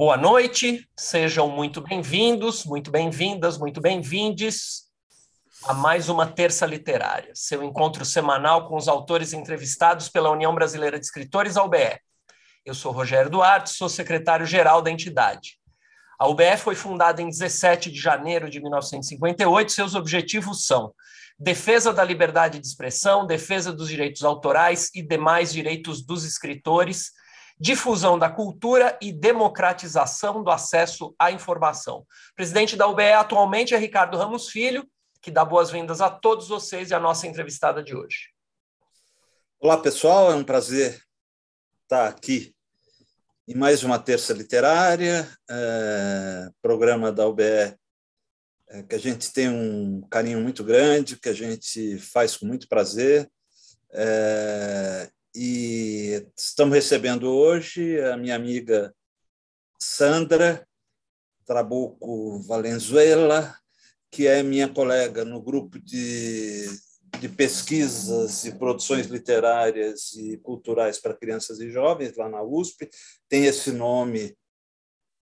Boa noite, sejam muito bem-vindos, muito bem-vindas, muito bem-vindes a mais uma Terça Literária, seu encontro semanal com os autores entrevistados pela União Brasileira de Escritores, a UBE. Eu sou Rogério Duarte, sou secretário-geral da entidade. A UBE foi fundada em 17 de janeiro de 1958. Seus objetivos são defesa da liberdade de expressão, defesa dos direitos autorais e demais direitos dos escritores, difusão da cultura e democratização do acesso à informação. Presidente da UBE atualmente é Ricardo Ramos Filho, que dá boas-vindas a todos vocês e a nossa entrevistada de hoje. Olá, pessoal, é um prazer estar aqui em mais uma terça literária, é, programa da UBE é, que a gente tem um carinho muito grande, que a gente faz com muito prazer. É, e estamos recebendo hoje a minha amiga Sandra Trabuco Valenzuela, que é minha colega no grupo de, de pesquisas e produções literárias e culturais para crianças e jovens, lá na USP. Tem esse nome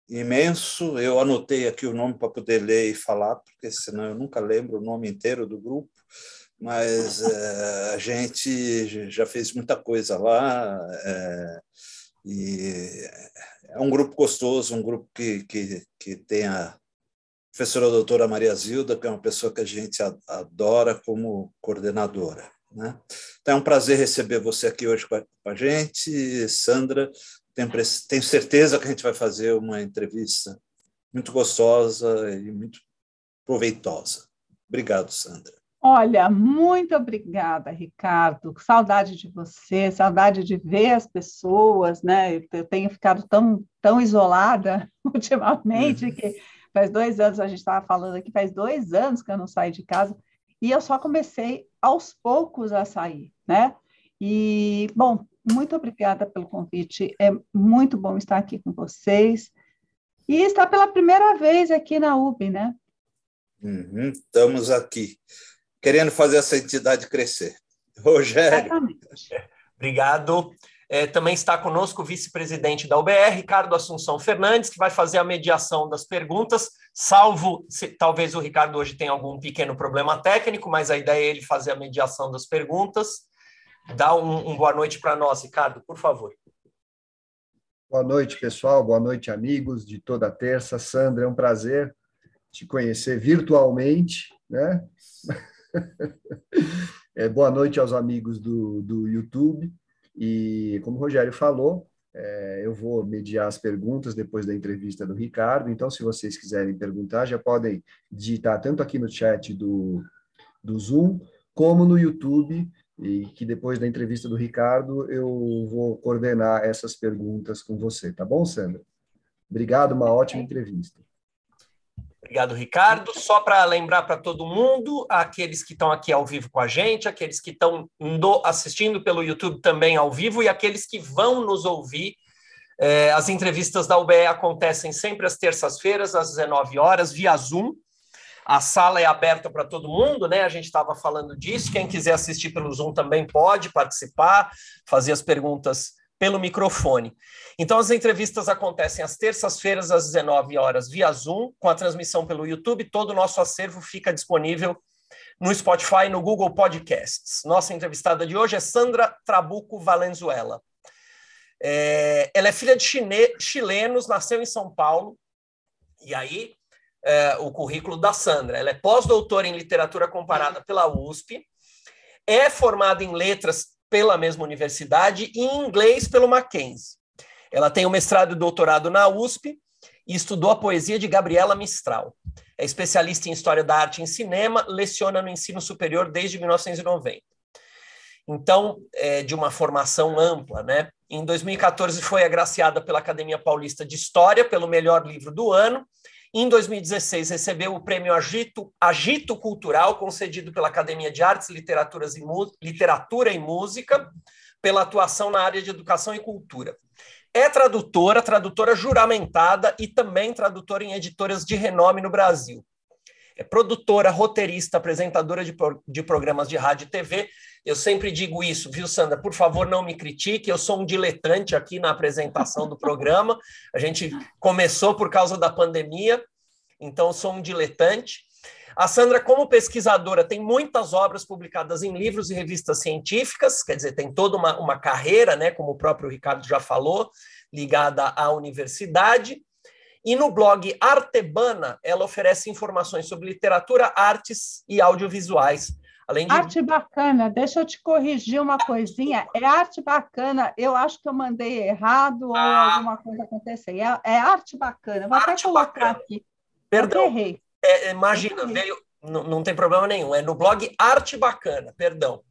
imenso. Eu anotei aqui o nome para poder ler e falar, porque senão eu nunca lembro o nome inteiro do grupo mas é, a gente já fez muita coisa lá é, e é um grupo gostoso, um grupo que, que, que tem a professora doutora Maria Zilda, que é uma pessoa que a gente adora como coordenadora. Né? Então é um prazer receber você aqui hoje com a gente, Sandra. Tenho, certeza que a gente vai fazer uma entrevista muito gostosa e muito proveitosa. Obrigado, Sandra. Olha, muito obrigada, Ricardo. Saudade de você, saudade de ver as pessoas, né? Eu tenho ficado tão, tão isolada ultimamente uhum. que faz dois anos, a gente estava falando aqui, faz dois anos que eu não saio de casa e eu só comecei aos poucos a sair, né? E, bom, muito obrigada pelo convite. É muito bom estar aqui com vocês e estar pela primeira vez aqui na UB, né? Uhum, estamos aqui querendo fazer essa entidade crescer. Rogério. Exatamente. Obrigado. É, também está conosco o vice-presidente da UBR, Ricardo Assunção Fernandes, que vai fazer a mediação das perguntas, salvo se, talvez o Ricardo hoje tenha algum pequeno problema técnico, mas a ideia é ele fazer a mediação das perguntas. Dá um, um boa noite para nós, Ricardo, por favor. Boa noite, pessoal. Boa noite, amigos de toda terça. Sandra, é um prazer te conhecer virtualmente, né? é, boa noite aos amigos do, do YouTube. E, como o Rogério falou, é, eu vou mediar as perguntas depois da entrevista do Ricardo. Então, se vocês quiserem perguntar, já podem digitar tanto aqui no chat do, do Zoom, como no YouTube, e que depois da entrevista do Ricardo eu vou coordenar essas perguntas com você, tá bom, Sandra? Obrigado, uma ótima entrevista. Obrigado, Ricardo. Só para lembrar para todo mundo, aqueles que estão aqui ao vivo com a gente, aqueles que estão assistindo pelo YouTube também ao vivo e aqueles que vão nos ouvir. É, as entrevistas da UBE acontecem sempre às terças-feiras, às 19 horas, via Zoom. A sala é aberta para todo mundo, né? A gente estava falando disso. Quem quiser assistir pelo Zoom também pode participar, fazer as perguntas pelo microfone. Então, as entrevistas acontecem às terças-feiras, às 19 horas, via Zoom, com a transmissão pelo YouTube. Todo o nosso acervo fica disponível no Spotify e no Google Podcasts. Nossa entrevistada de hoje é Sandra Trabuco Valenzuela. É, ela é filha de chine, chilenos, nasceu em São Paulo, e aí é, o currículo da Sandra. Ela é pós-doutora em literatura comparada pela USP, é formada em letras pela mesma universidade e em inglês pelo Mackenzie. Ela tem o um mestrado e doutorado na USP e estudou a poesia de Gabriela Mistral. É especialista em história da arte em cinema, leciona no ensino superior desde 1990. Então, é de uma formação ampla, né? Em 2014 foi agraciada pela Academia Paulista de História pelo melhor livro do ano em 2016, recebeu o prêmio Agito, Agito Cultural, concedido pela Academia de Artes, Literaturas e Literatura e Música, pela atuação na área de educação e cultura. É tradutora, tradutora juramentada e também tradutora em editoras de renome no Brasil. é produtora, roteirista, apresentadora de, de programas de rádio e TV. Eu sempre digo isso, viu, Sandra? Por favor, não me critique. Eu sou um diletante aqui na apresentação do programa. A gente começou por causa da pandemia, então sou um diletante. A Sandra, como pesquisadora, tem muitas obras publicadas em livros e revistas científicas, quer dizer, tem toda uma, uma carreira, né, como o próprio Ricardo já falou, ligada à universidade. E no blog Artebana, ela oferece informações sobre literatura, artes e audiovisuais. Além de... Arte bacana, deixa eu te corrigir uma coisinha. É arte bacana, eu acho que eu mandei errado ah. ou alguma coisa aconteceu. É, é arte bacana, vou arte até colocar bacana. aqui. Perdão. Errei. É, imagina, veio, não, não tem problema nenhum. É no blog Arte Bacana, perdão.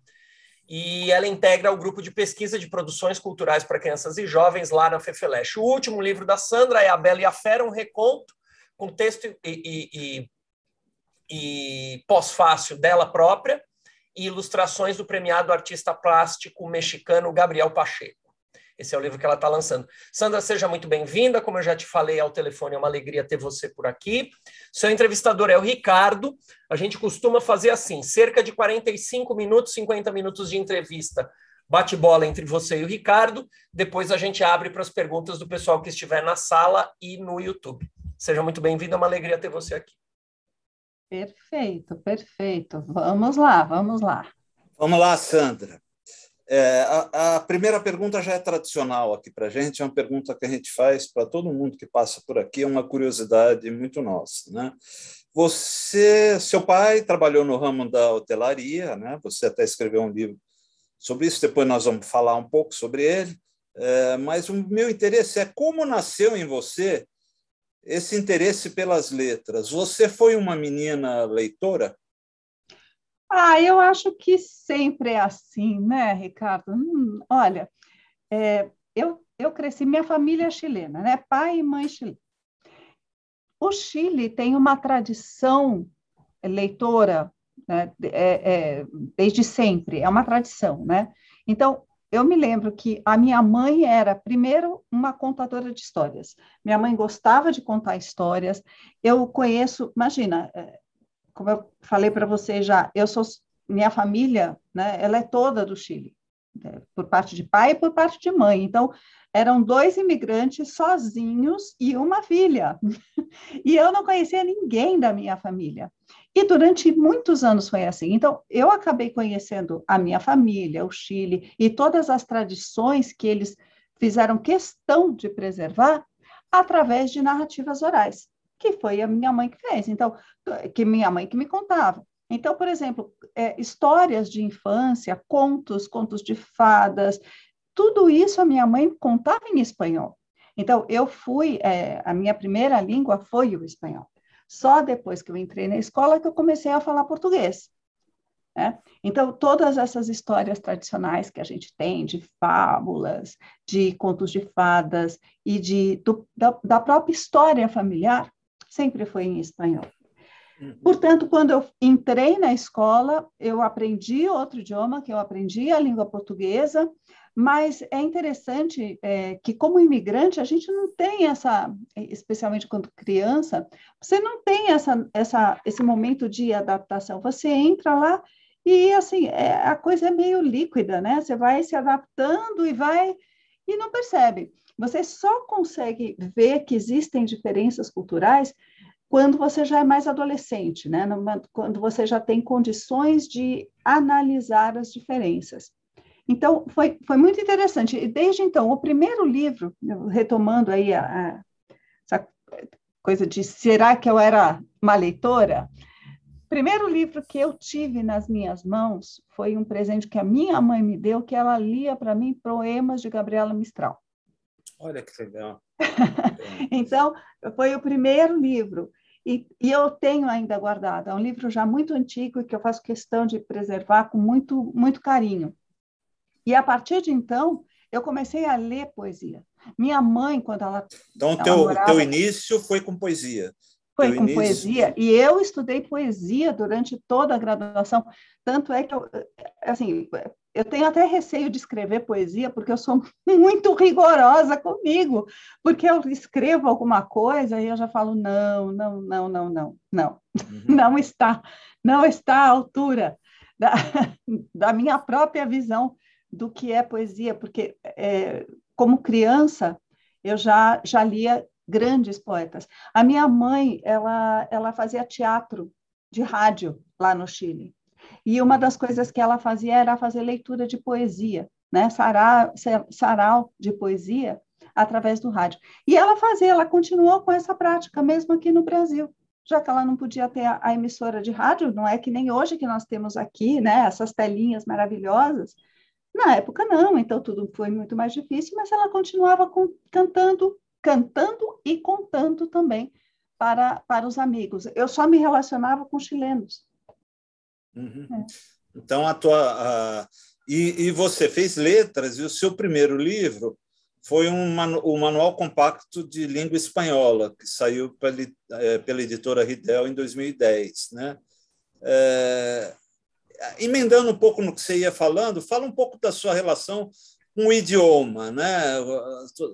E ela integra o grupo de pesquisa de produções culturais para crianças e jovens lá na Fefeleche. O último livro da Sandra é A Bela e a Fera, um reconto com texto e, e, e, e pós-fácil dela própria e ilustrações do premiado artista plástico mexicano Gabriel Pacheco. Esse é o livro que ela está lançando. Sandra, seja muito bem-vinda. Como eu já te falei ao telefone, é uma alegria ter você por aqui. Seu entrevistador é o Ricardo. A gente costuma fazer assim: cerca de 45 minutos, 50 minutos de entrevista. Bate-bola entre você e o Ricardo. Depois a gente abre para as perguntas do pessoal que estiver na sala e no YouTube. Seja muito bem-vinda, é uma alegria ter você aqui. Perfeito, perfeito. Vamos lá, vamos lá. Vamos lá, Sandra. É, a, a, primeira pergunta já é tradicional aqui para a gente, é uma pergunta que a gente faz para todo mundo que passa por aqui, é uma curiosidade muito nossa. Né? Você, seu pai trabalhou no ramo da hotelaria, né? você até escreveu um livro sobre isso, depois nós vamos falar um pouco sobre ele, é, mas o meu interesse é como nasceu em você esse interesse pelas letras. Você foi uma menina leitora? Ah, eu acho que sempre é assim, né, Ricardo? Hum, olha, é, eu, eu cresci, minha família é chilena, né? Pai e mãe chilena. O Chile tem uma tradição leitora né, é, é, desde sempre, é uma tradição, né? Então, eu me lembro que a minha mãe era, primeiro, uma contadora de histórias. Minha mãe gostava de contar histórias. Eu conheço, imagina, é, como eu falei para você já, eu sou minha família, né? Ela é toda do Chile, né, por parte de pai e por parte de mãe. Então, eram dois imigrantes sozinhos e uma filha. e eu não conhecia ninguém da minha família. E durante muitos anos foi assim. Então, eu acabei conhecendo a minha família, o Chile e todas as tradições que eles fizeram questão de preservar através de narrativas orais que foi a minha mãe que fez. Então, que minha mãe que me contava. Então, por exemplo, é, histórias de infância, contos, contos de fadas, tudo isso a minha mãe contava em espanhol. Então, eu fui, é, a minha primeira língua foi o espanhol. Só depois que eu entrei na escola que eu comecei a falar português. Né? Então, todas essas histórias tradicionais que a gente tem, de fábulas, de contos de fadas e de, do, da, da própria história familiar, sempre foi em espanhol. Uhum. Portanto, quando eu entrei na escola, eu aprendi outro idioma, que eu aprendi a língua portuguesa, mas é interessante é, que, como imigrante, a gente não tem essa, especialmente quando criança, você não tem essa, essa, esse momento de adaptação. Você entra lá e, assim, é, a coisa é meio líquida, né? Você vai se adaptando e vai e não percebe. Você só consegue ver que existem diferenças culturais quando você já é mais adolescente, né? quando você já tem condições de analisar as diferenças. Então, foi, foi muito interessante. E desde então, o primeiro livro, retomando aí a, a, essa coisa de será que eu era uma leitora? O primeiro livro que eu tive nas minhas mãos foi um presente que a minha mãe me deu, que ela lia para mim poemas de Gabriela Mistral. Olha que legal. então, foi o primeiro livro. E, e, eu tenho ainda guardado. É um livro já muito antigo e que eu faço questão de preservar com muito, muito carinho. E a partir de então, eu comecei a ler poesia. Minha mãe, quando ela. Então, o teu, morava... teu início foi com poesia? Foi com início. poesia, e eu estudei poesia durante toda a graduação, tanto é que eu, assim, eu tenho até receio de escrever poesia, porque eu sou muito rigorosa comigo, porque eu escrevo alguma coisa e eu já falo, não, não, não, não, não, não, uhum. não está, não está à altura da, da minha própria visão do que é poesia, porque é, como criança eu já, já lia grandes poetas. A minha mãe, ela, ela fazia teatro de rádio lá no Chile. E uma das coisas que ela fazia era fazer leitura de poesia, né? Sarau, de poesia através do rádio. E ela fazia, ela continuou com essa prática mesmo aqui no Brasil, já que ela não podia ter a, a emissora de rádio, não é que nem hoje que nós temos aqui, né? Essas telinhas maravilhosas. Na época não, então tudo foi muito mais difícil, mas ela continuava com, cantando cantando e contando também para, para os amigos. Eu só me relacionava com chilenos. Uhum. É. Então, a tua. A... E, e, você fez letras, e o seu primeiro livro foi um manu... o Manual Compacto de Língua Espanhola, que saiu pela, é, pela editora Ridel em 2010. Né? É... Emendando um pouco no que você ia falando, fala um pouco da sua relação um idioma, né?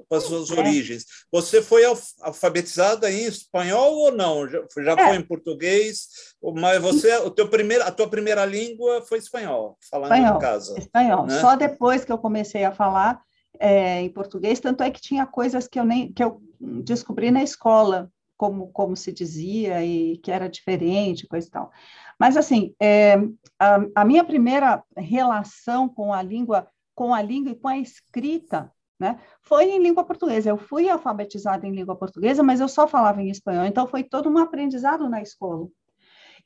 com as suas é. origens. Você foi alfabetizada em espanhol ou não? Já, já é. foi em português? Mas você, o teu primeiro, a tua primeira língua foi espanhol, falando espanhol, em casa. Espanhol. Né? Só depois que eu comecei a falar é, em português, tanto é que tinha coisas que eu nem que eu descobri na escola, como como se dizia e que era diferente, coisa e tal. Mas assim, é, a, a minha primeira relação com a língua com a língua e com a escrita, né? Foi em língua portuguesa. Eu fui alfabetizada em língua portuguesa, mas eu só falava em espanhol. Então foi todo um aprendizado na escola.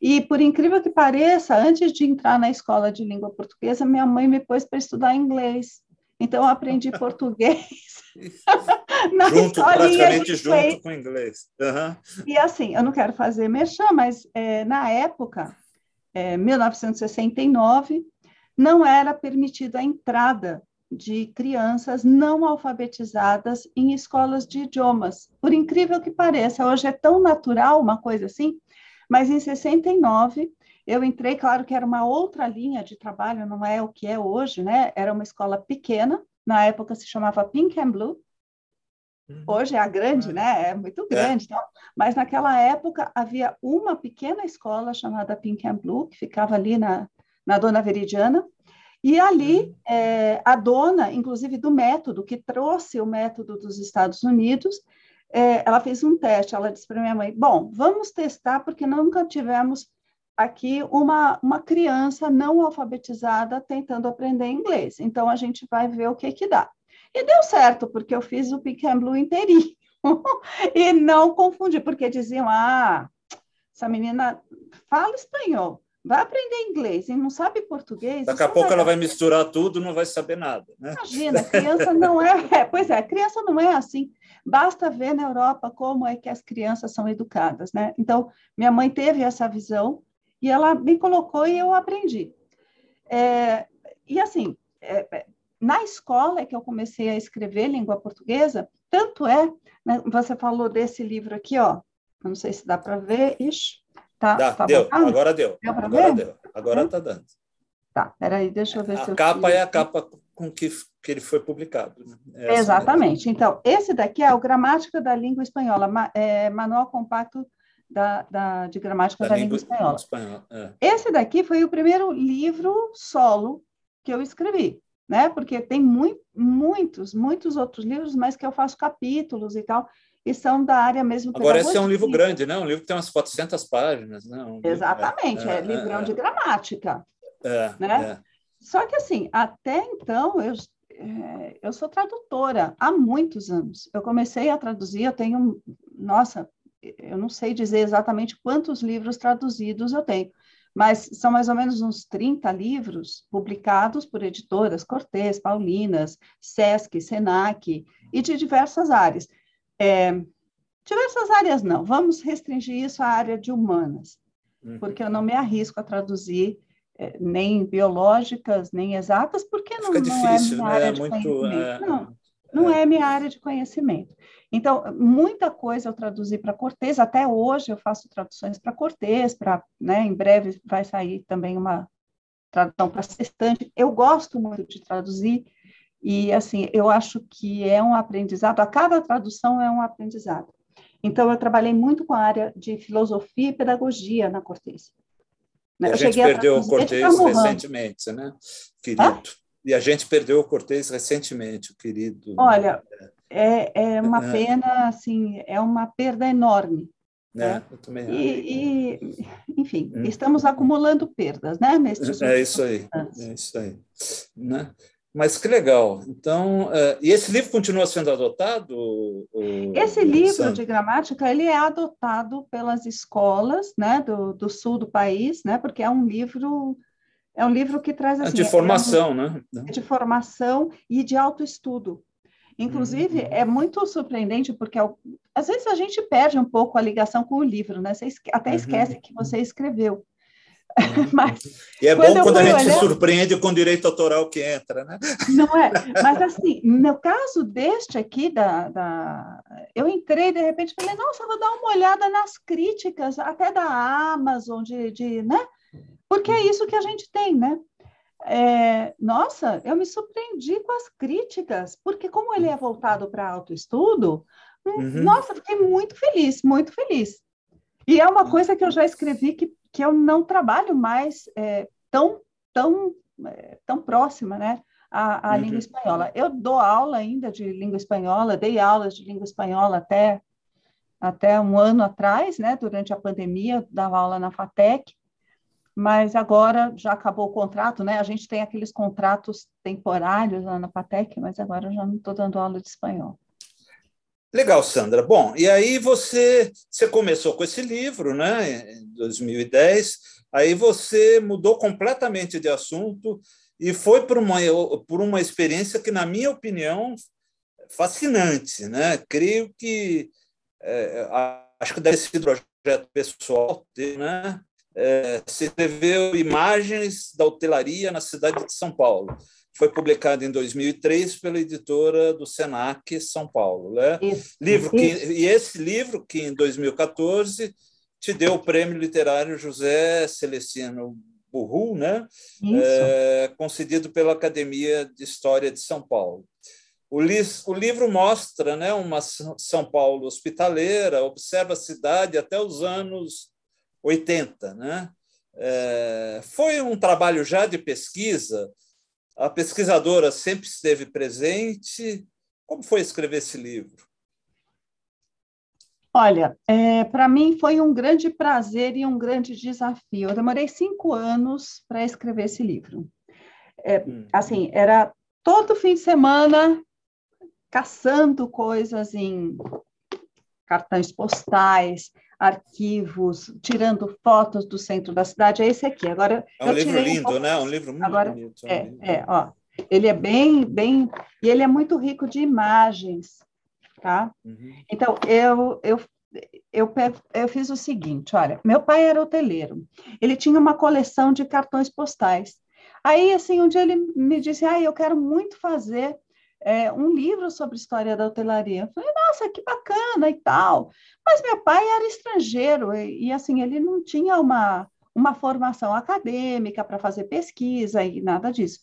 E por incrível que pareça, antes de entrar na escola de língua portuguesa, minha mãe me pôs para estudar inglês. Então eu aprendi português. junto, praticamente junto com inglês. Uhum. E assim, eu não quero fazer mexer, mas é, na época, é, 1969, não era permitida a entrada de crianças não alfabetizadas em escolas de idiomas. Por incrível que pareça, hoje é tão natural uma coisa assim, mas em 69 eu entrei, claro que era uma outra linha de trabalho, não é o que é hoje, né? Era uma escola pequena, na época se chamava Pink and Blue. Uhum. Hoje é a grande, né? É muito grande. É. Então, mas naquela época havia uma pequena escola chamada Pink and Blue, que ficava ali na, na Dona Veridiana, e ali uhum. é, a dona, inclusive do método, que trouxe o método dos Estados Unidos, é, ela fez um teste, ela disse para minha mãe, bom, vamos testar, porque nunca tivemos aqui uma, uma criança não alfabetizada tentando aprender inglês, então a gente vai ver o que que dá. E deu certo, porque eu fiz o Pink and Blue inteirinho, e não confundi, porque diziam, ah, essa menina fala espanhol, vai aprender inglês e não sabe português. Daqui a pouco ela vai misturar tudo, não vai saber nada. Né? Imagina, criança não é, é. Pois é, criança não é assim. Basta ver na Europa como é que as crianças são educadas, né? Então, minha mãe teve essa visão e ela me colocou e eu aprendi. É, e assim, é, é na escola é que eu comecei a escrever língua portuguesa, tanto é, né, você falou desse livro aqui, ó, não sei se dá para ver, ixi, Tá, Dá, tá deu, botando? agora deu. deu agora ver? deu. Agora está dando. Tá, peraí, deixa eu ver a se A capa é a capa com que, que ele foi publicado. Né? É Exatamente. Então, esse daqui é o Gramática da Língua Espanhola, é, Manual Compacto da, da, de Gramática da, da Língua, Espanhola. espanhola é. Esse daqui foi o primeiro livro solo que eu escrevi, né? Porque tem muito, muitos, muitos outros livros, mas que eu faço capítulos e tal e são da área mesmo Agora, esse é um livro grande, né? Um livro que tem umas 400 páginas. Né? Um Exatamente, é, é, é livrão é, de gramática. É, né? É. Só que, assim, até então, eu, eu sou tradutora há muitos anos. Eu comecei a traduzir, eu tenho, nossa, eu não sei dizer exatamente quantos livros traduzidos eu tenho, mas são mais ou menos uns 30 livros publicados por editoras, Cortês, Paulinas, Sesc, Senac, e de diversas áreas. É, diversas áreas não, vamos restringir isso à área de humanas, uhum. porque eu não me arrisco a traduzir é, nem biológicas, nem exatas, porque não, Fica não difícil, é minha né? área de muito, é... Não, não é. é minha área de conhecimento. Então, muita coisa eu traduzi para Cortês, até hoje eu faço traduções para Cortês, para, né, em breve vai sair também uma tradução para Sextante. Eu gosto muito de traduzir, e, assim, eu acho que é um aprendizado, a cada tradução é um aprendizado. Então, eu trabalhei muito com a área de filosofia e pedagogia na Cortês. Né, a gente perdeu o Cortês recentemente, né, querido? Hã? E a gente perdeu o Cortês recentemente, o querido. Olha, é, é uma é. pena, assim, é uma perda enorme. É, né? eu também acho. E, e enfim, hum. estamos acumulando perdas, né? Nestes é isso aí, é isso aí. Né? Mas que legal. Então, uh, e esse livro continua sendo adotado? O, esse livro de gramática ele é adotado pelas escolas, né, do, do sul do país, né, porque é um livro é um livro que traz assim, de formação, é né? De formação e de autoestudo. Inclusive, uhum. é muito surpreendente, porque às vezes a gente perde um pouco a ligação com o livro, né? Você até uhum. esquece uhum. que você escreveu. Uhum. Mas, e é bom quando a gente olhando... se surpreende com o direito autoral que entra, né? Não é? Mas, assim, no caso deste aqui, da, da... eu entrei de repente falei, nossa, vou dar uma olhada nas críticas, até da Amazon, de, de né? Porque é isso que a gente tem, né? É, nossa, eu me surpreendi com as críticas, porque como ele é voltado para autoestudo, hum, uhum. nossa, fiquei muito feliz, muito feliz. E é uma coisa que eu já escrevi que, que eu não trabalho mais é, tão, tão, é, tão próxima, né? A, a uhum. língua espanhola. Eu dou aula ainda de língua espanhola, dei aulas de língua espanhola até, até um ano atrás, né? Durante a pandemia, dava aula na FATEC, mas agora já acabou o contrato, né? A gente tem aqueles contratos temporários lá na Patec, mas agora eu já não estou dando aula de espanhol. Legal, Sandra. Bom, e aí você, você começou com esse livro, né, em 2010, aí você mudou completamente de assunto e foi por uma, por uma experiência que, na minha opinião, fascinante, né? Creio que é, acho que deve ser projeto pessoal, né? É, se escreveu Imagens da Hotelaria na cidade de São Paulo. Foi publicado em 2003 pela editora do Senac São Paulo. Né? Isso, livro que, isso. E esse livro, que em 2014 te deu o prêmio literário José Celestino Burru, né? É, concedido pela Academia de História de São Paulo. O, li o, livro mostra né, uma São Paulo hospitaleira, observa a cidade até os anos 80. Né? É, foi um trabalho já de pesquisa, a pesquisadora sempre esteve presente. Como foi escrever esse livro? Olha, é, para mim foi um grande prazer e um grande desafio. Eu demorei cinco anos para escrever esse livro. É, hum. Assim, era todo fim de semana caçando coisas em cartões postais, arquivos, tirando fotos do centro da cidade. É esse aqui. Agora é um livro lindo, um né? Um livro muito Agora, bonito. É, um é, ó. Ele é bem, bem, e ele é muito rico de imagens, tá? Uhum. Então eu, eu eu, eu fiz o seguinte, olha, meu pai era hoteleiro, ele tinha uma coleção de cartões postais. Aí, assim, um dia ele me disse, ah, eu quero muito fazer é, um livro sobre história da hotelaria. Eu falei, nossa, que bacana e tal. Mas meu pai era estrangeiro e, e assim, ele não tinha uma, uma formação acadêmica para fazer pesquisa e nada disso.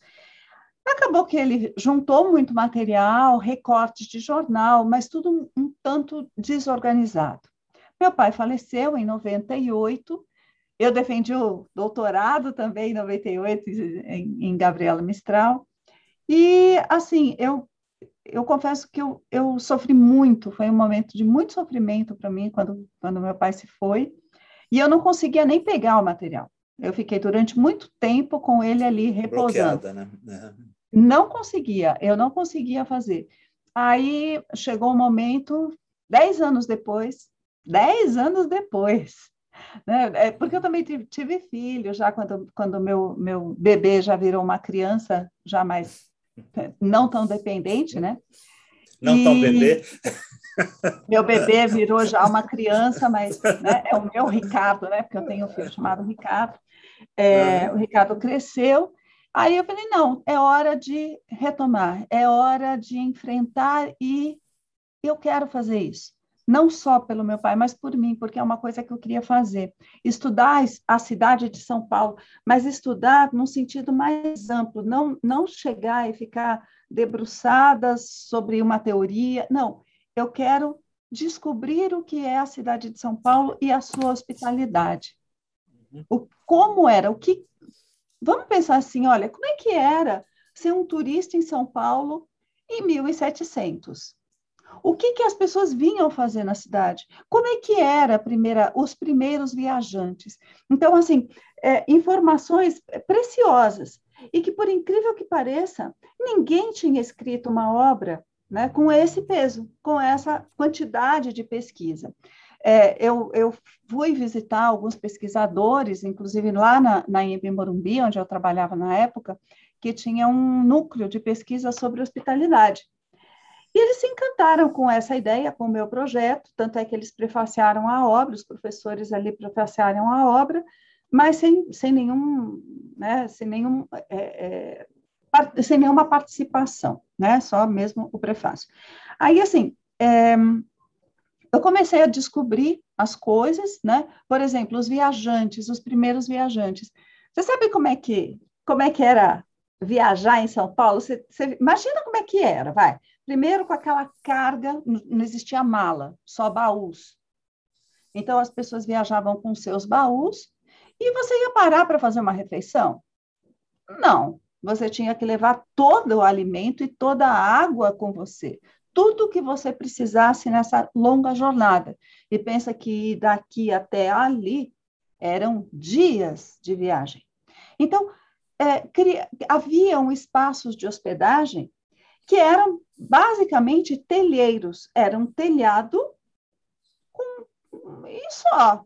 Acabou que ele juntou muito material, recortes de jornal, mas tudo um, um tanto desorganizado. Meu pai faleceu em 98, eu defendi o doutorado também em 98 em, em Gabriela Mistral, e, assim, eu, eu confesso que eu, eu sofri muito, foi um momento de muito sofrimento para mim quando, quando meu pai se foi, e eu não conseguia nem pegar o material. Eu fiquei durante muito tempo com ele ali repousando. Bloqueada, né? Não conseguia, eu não conseguia fazer. Aí chegou um momento, dez anos depois, dez anos depois, né? É porque eu também tive, tive filho já quando quando meu meu bebê já virou uma criança já mais não tão dependente, né? Não e... tão bebê. Meu bebê virou já uma criança, mas né, é o meu Ricardo, né? Porque eu tenho um filho chamado Ricardo. É, o Ricardo cresceu. Aí eu falei, não, é hora de retomar, é hora de enfrentar e eu quero fazer isso. Não só pelo meu pai, mas por mim, porque é uma coisa que eu queria fazer. Estudar a cidade de São Paulo, mas estudar num sentido mais amplo, não, não chegar e ficar debruçada sobre uma teoria. Não, eu quero descobrir o que é a cidade de São Paulo e a sua hospitalidade. Uhum. O, como era, o que Vamos pensar assim, olha, como é que era ser um turista em São Paulo em 1700? O que, que as pessoas vinham fazer na cidade? Como é que era primeira, os primeiros viajantes? Então, assim, é, informações preciosas e que, por incrível que pareça, ninguém tinha escrito uma obra né, com esse peso, com essa quantidade de pesquisa. É, eu, eu, fui visitar alguns pesquisadores, inclusive lá na, na IEB Morumbi, onde eu trabalhava na época, que tinha um núcleo de pesquisa sobre hospitalidade. E eles se encantaram com essa ideia, com o meu projeto, tanto é que eles prefaciaram a obra, os professores ali prefaciaram a obra, mas sem, sem nenhum, né, sem nenhum, é, é, sem nenhuma participação, né, só mesmo o prefácio. Aí, assim, é, eu comecei a descobrir as coisas, né? Por exemplo, os viajantes, os primeiros viajantes. Você sabe como é que como é que era viajar em São Paulo? Você, você imagina como é que era, vai. Primeiro com aquela carga, não existia mala, só baús. Então as pessoas viajavam com seus baús e você ia parar para fazer uma refeição? Não, você tinha que levar todo o alimento e toda a água com você tudo o que você precisasse nessa longa jornada. E pensa que daqui até ali eram dias de viagem. Então, é, cria, haviam espaços de hospedagem que eram basicamente telheiros, era um telhado com e só.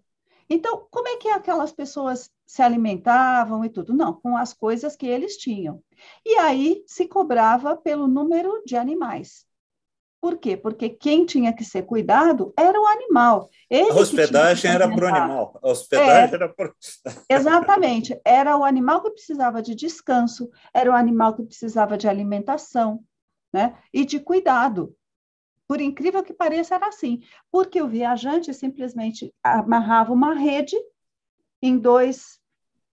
Então, como é que aquelas pessoas se alimentavam e tudo? Não, com as coisas que eles tinham. E aí se cobrava pelo número de animais. Por quê? Porque quem tinha que ser cuidado era o animal. Ele a hospedagem era para o animal. A hospedagem é, era por... Exatamente. Era o animal que precisava de descanso, era o animal que precisava de alimentação né? e de cuidado. Por incrível que pareça, era assim. Porque o viajante simplesmente amarrava uma rede em dois,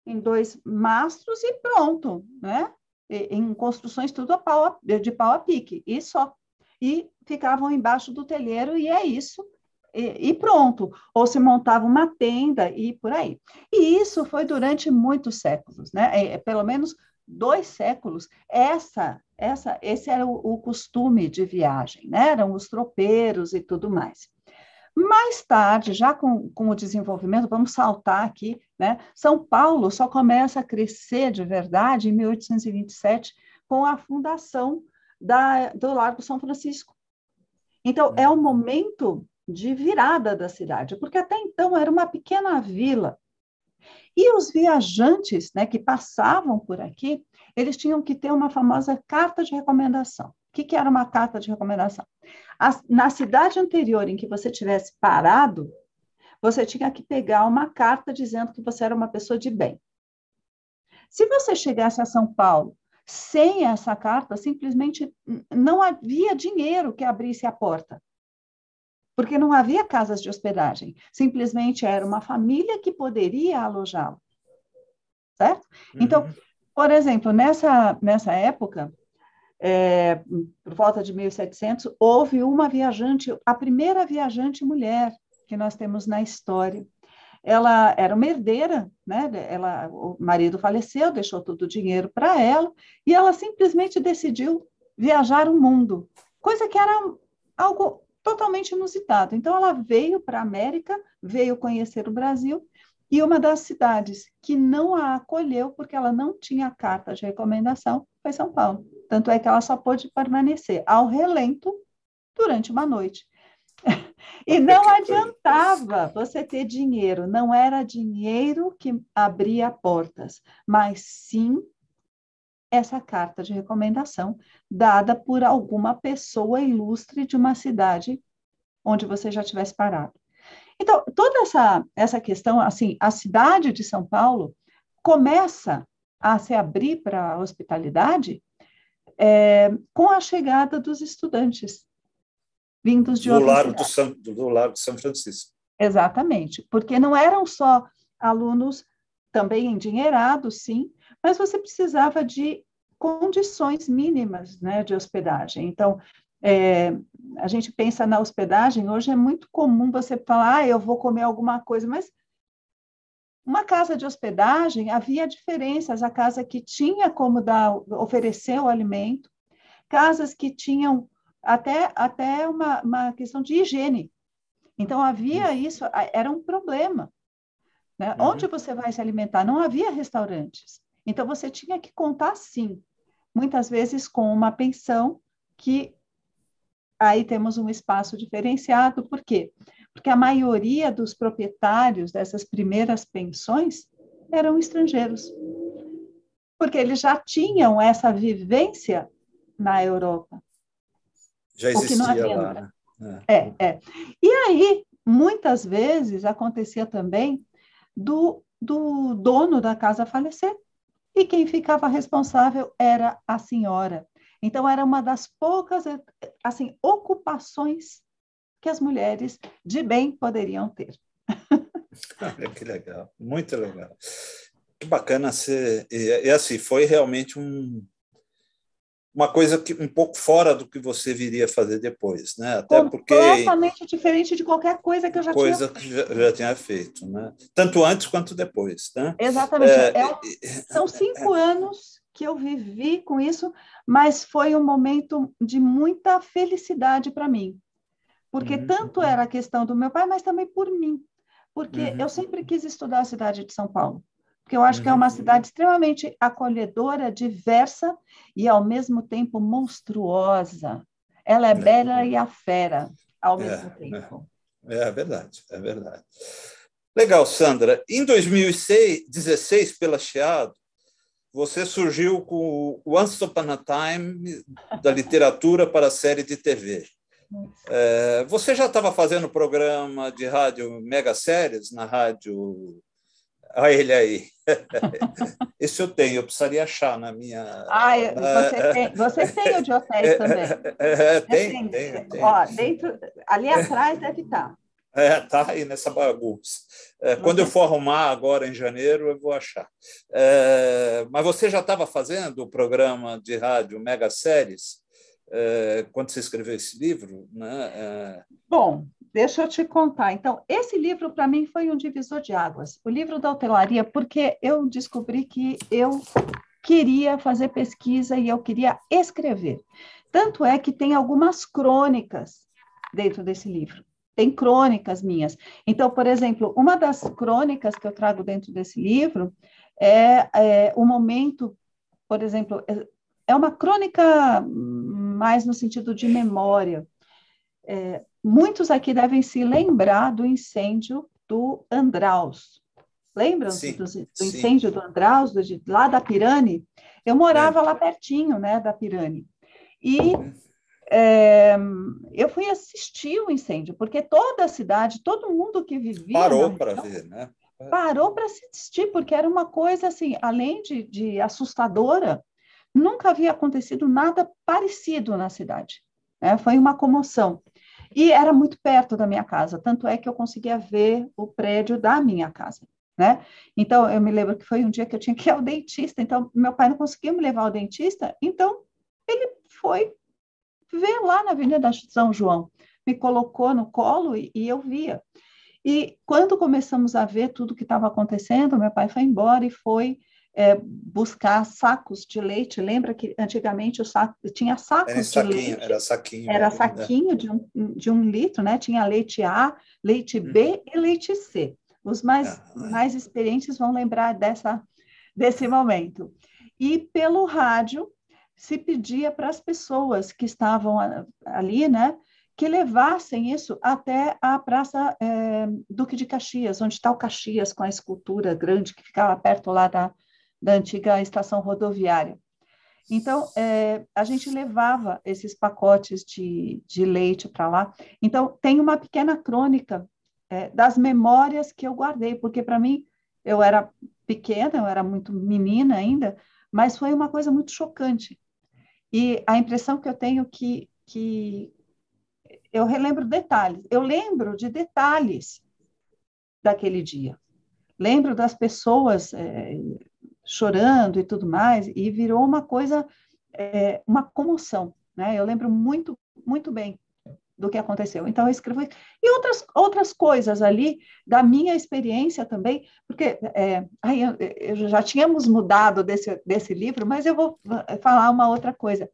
em dois mastros e pronto. Né? em construções tudo a pau, de pau a pique, e só e ficavam embaixo do telheiro, e é isso, e, e, pronto. Ou se montava uma tenda e por aí. E isso foi durante muitos séculos, né? É, é, pelo menos dois séculos. Essa, essa, esse era o, o costume de viagem, né? Eram os tropeiros e tudo mais. Mais tarde, já com, com o desenvolvimento, vamos saltar aqui, né? São Paulo só começa a crescer de verdade em 1827 com a fundação da, do Largo São Francisco. Então, é um momento de virada da cidade, porque até então era uma pequena vila. E os viajantes né, que passavam por aqui, eles tinham que ter uma famosa carta de recomendação. O que, que era uma carta de recomendação? Na cidade anterior em que você tivesse parado, você tinha que pegar uma carta dizendo que você era uma pessoa de bem. Se você chegasse a São Paulo sem essa carta, simplesmente não havia dinheiro que abrisse a porta. Porque não havia casas de hospedagem. Simplesmente era uma família que poderia alojá-lo. Certo? Uhum. Então, por exemplo, nessa, nessa época, é, por volta de 1700, houve uma viajante, a primeira viajante mulher que nós temos na história ela era uma herdeira, né? Ela, o marido faleceu, deixou todo o dinheiro para ela e ela simplesmente decidiu viajar o mundo, coisa que era algo totalmente inusitado. Então ela veio para a América, veio conhecer o Brasil e uma das cidades que não a acolheu porque ela não tinha carta de recomendação foi São Paulo. Tanto é que ela só pôde permanecer ao relento durante uma noite. E não adiantava você ter dinheiro, não era dinheiro que abria portas, mas sim essa carta de recomendação dada por alguma pessoa ilustre de uma cidade onde você já tivesse parado. Então, toda essa, essa questão, assim, a cidade de São Paulo começa a se abrir para a hospitalidade é, com a chegada dos estudantes vindos de do Largo do, São, do Largo de São Francisco. Exatamente, porque não eram só alunos também endinheirados, sim, mas você precisava de condições mínimas né, de hospedagem. Então, é, a gente pensa na hospedagem, hoje é muito comum você falar, ah, eu vou comer alguma coisa, mas uma casa de hospedagem havia diferenças, a casa que tinha como dar, oferecer o alimento, casas que tinham até, até uma, uma questão de higiene. Então, havia isso, era um problema. Né? Uhum. Onde você vai se alimentar? Não havia restaurantes. Então, você tinha que contar, sim, muitas vezes com uma pensão que aí temos um espaço diferenciado. Por quê? Porque a maioria dos proprietários dessas primeiras pensões eram estrangeiros. Porque eles já tinham essa vivência na Europa. Já existia lá. Né? É, é. E aí, muitas vezes, acontecia também do, do dono da casa falecer. E quem ficava responsável era a senhora. Então, era uma das poucas assim, ocupações que as mulheres de bem poderiam ter. que legal, muito legal. Que bacana ser. E, e assim, foi realmente um, uma coisa que um pouco fora do que você viria fazer depois, né? Até porque completamente diferente de qualquer coisa que eu já coisa tinha que já, já, tinha feito, né? Tanto antes quanto depois, né? Exatamente. É, é, são cinco é, anos que eu vivi com isso, mas foi um momento de muita felicidade para mim, porque uhum. tanto era a questão do meu pai, mas também por mim, porque uhum. eu sempre quis estudar a cidade de São Paulo porque eu acho que é uma uhum. cidade extremamente acolhedora, diversa e, ao mesmo tempo, monstruosa. Ela é, é. bela e a fera, ao é, mesmo tempo. É, é verdade, é verdade. Legal, Sandra. Em 2016, pela Chiado, você surgiu com o Once Upon a Time da literatura para a série de TV. É, você já estava fazendo programa de rádio mega séries na rádio Olha ele aí. Esse eu tenho, eu precisaria achar na minha. Ah, você tem, você tem o de hotéis também. É, tem, tem, tem, Ó, dentro, ali atrás deve estar. É, tá aí nessa bagunça. É, quando eu for arrumar agora em janeiro, eu vou achar. É, mas você já estava fazendo o programa de rádio Mega Séries é, quando você escreveu esse livro? Né? É... Bom, Deixa eu te contar. Então, esse livro para mim foi um divisor de águas. O livro da hotelaria, porque eu descobri que eu queria fazer pesquisa e eu queria escrever. Tanto é que tem algumas crônicas dentro desse livro. Tem crônicas minhas. Então, por exemplo, uma das crônicas que eu trago dentro desse livro é, é o momento, por exemplo, é, é uma crônica mais no sentido de memória. É, Muitos aqui devem se lembrar do incêndio do Andraus. Lembram sim, do, do, incêndio do Andraus, do, de, lá da Pirani? Eu morava é. lá pertinho, né, da Pirani. E é, eu fui assistir o incêndio, porque toda a cidade, todo mundo que vivia... Parou para ver, né? Parou para assistir, porque era uma coisa, assim, além de, de assustadora, nunca havia acontecido nada parecido na cidade. Né? Foi uma comoção. E era muito perto da minha casa, tanto é que eu conseguia ver o prédio da minha casa, né? Então, eu me lembro que foi um dia que eu tinha que ir ao dentista, então meu pai não conseguia me levar ao dentista, então ele foi ver lá na Avenida São João, me colocou no colo e, e eu via. E quando começamos a ver tudo que estava acontecendo, meu pai foi embora e foi é, buscar sacos de leite. Lembra que antigamente o saco, tinha sacos era saquinho, de leite? Era saquinho. Era né? saquinho né? de, um, de um litro, né? Tinha leite A, leite B hum. e leite C. Os mais, ah, mais experientes vão lembrar dessa, desse momento. E pelo rádio se pedia para as pessoas que estavam ali, né? que levassem isso até a Praça é, Duque de Caxias, onde está o Caxias com a escultura grande que ficava perto lá da, da antiga estação rodoviária. Então, é, a gente levava esses pacotes de, de leite para lá. Então, tem uma pequena crônica é, das memórias que eu guardei, porque para mim, eu era pequena, eu era muito menina ainda, mas foi uma coisa muito chocante. E a impressão que eu tenho que, que eu relembro detalhes, eu lembro de detalhes daquele dia. Lembro das pessoas é, chorando e tudo mais, e virou uma coisa, é, uma comoção, né? Eu lembro muito, muito bem do que aconteceu. Então, eu escrevo e outras, outras coisas ali da minha experiência também, porque é, aí eu, eu já tínhamos mudado desse, desse livro, mas eu vou falar uma outra coisa.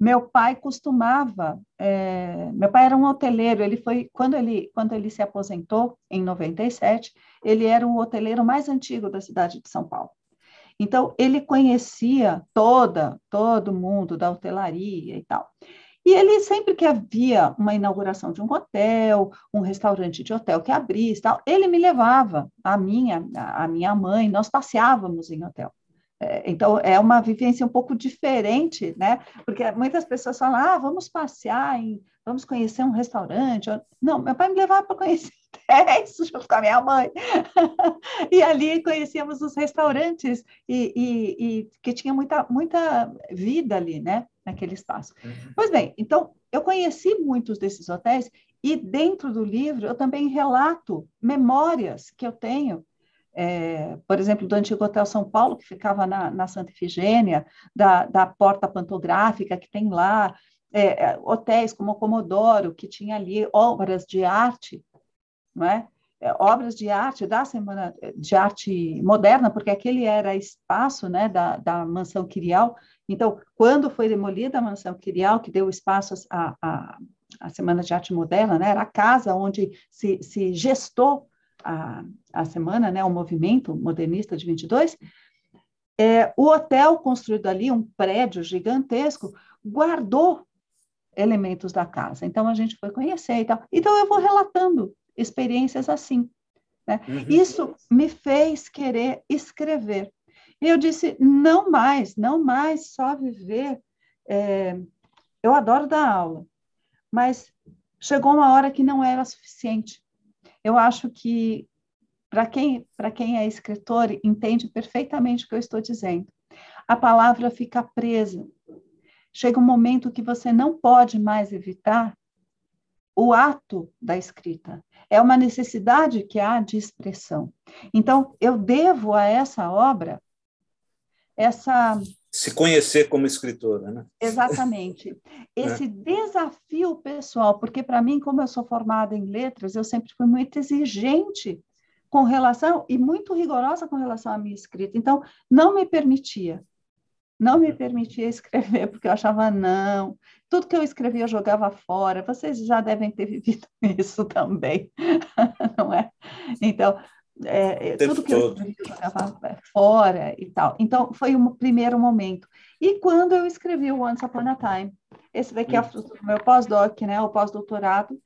Meu pai costumava, é, meu pai era um hoteleiro, ele foi, quando ele, quando ele se aposentou, em 97, ele era o hoteleiro mais antigo da cidade de São Paulo. Então, ele conhecia toda, todo mundo da hotelaria e tal. E ele, sempre que havia uma inauguração de um hotel, um restaurante de hotel que abrisse, tal, ele me levava, a minha, a minha mãe, nós passeávamos em hotel. É, então, é uma vivência um pouco diferente, né? Porque muitas pessoas falam, ah, vamos passear, em, vamos conhecer um restaurante. Não, meu pai me levava para conhecer dez junto com a minha mãe. e ali conhecíamos os restaurantes e, e, e, que tinha muita, muita vida ali, né? Naquele espaço. Uhum. Pois bem, então, eu conheci muitos desses hotéis e dentro do livro eu também relato memórias que eu tenho é, por exemplo, do antigo Hotel São Paulo, que ficava na, na Santa Efigênia, da, da porta pantográfica que tem lá, é, é, hotéis como o Comodoro, que tinha ali obras de arte, não é? é? obras de arte da Semana de Arte Moderna, porque aquele era espaço né, da, da Mansão Quirial. Então, quando foi demolida a Mansão Quirial, que deu espaço à, à, à Semana de Arte Moderna, né, era a casa onde se, se gestou a, a semana, né, o movimento modernista de 22, é, o hotel construído ali, um prédio gigantesco, guardou elementos da casa. Então a gente foi conhecer e tal. Então eu vou relatando experiências assim. Né? Uhum. Isso me fez querer escrever. E eu disse: não mais, não mais só viver. É, eu adoro dar aula, mas chegou uma hora que não era suficiente eu acho que para quem, quem é escritor, entende perfeitamente o que eu estou dizendo. A palavra fica presa. Chega um momento que você não pode mais evitar o ato da escrita. É uma necessidade que há de expressão. Então, eu devo a essa obra essa se conhecer como escritora, né? Exatamente. Esse é. desafio pessoal, porque para mim, como eu sou formada em letras, eu sempre fui muito exigente com relação e muito rigorosa com relação à minha escrita. Então, não me permitia, não me permitia escrever, porque eu achava, não, tudo que eu escrevia eu jogava fora. Vocês já devem ter vivido isso também, não é? Então, é, é tudo que todo. eu jogava fora e tal. Então, foi o primeiro momento. E quando eu escrevi o Once Upon a Time, esse daqui é o hum. meu pós-doc, né, o pós-doutorado,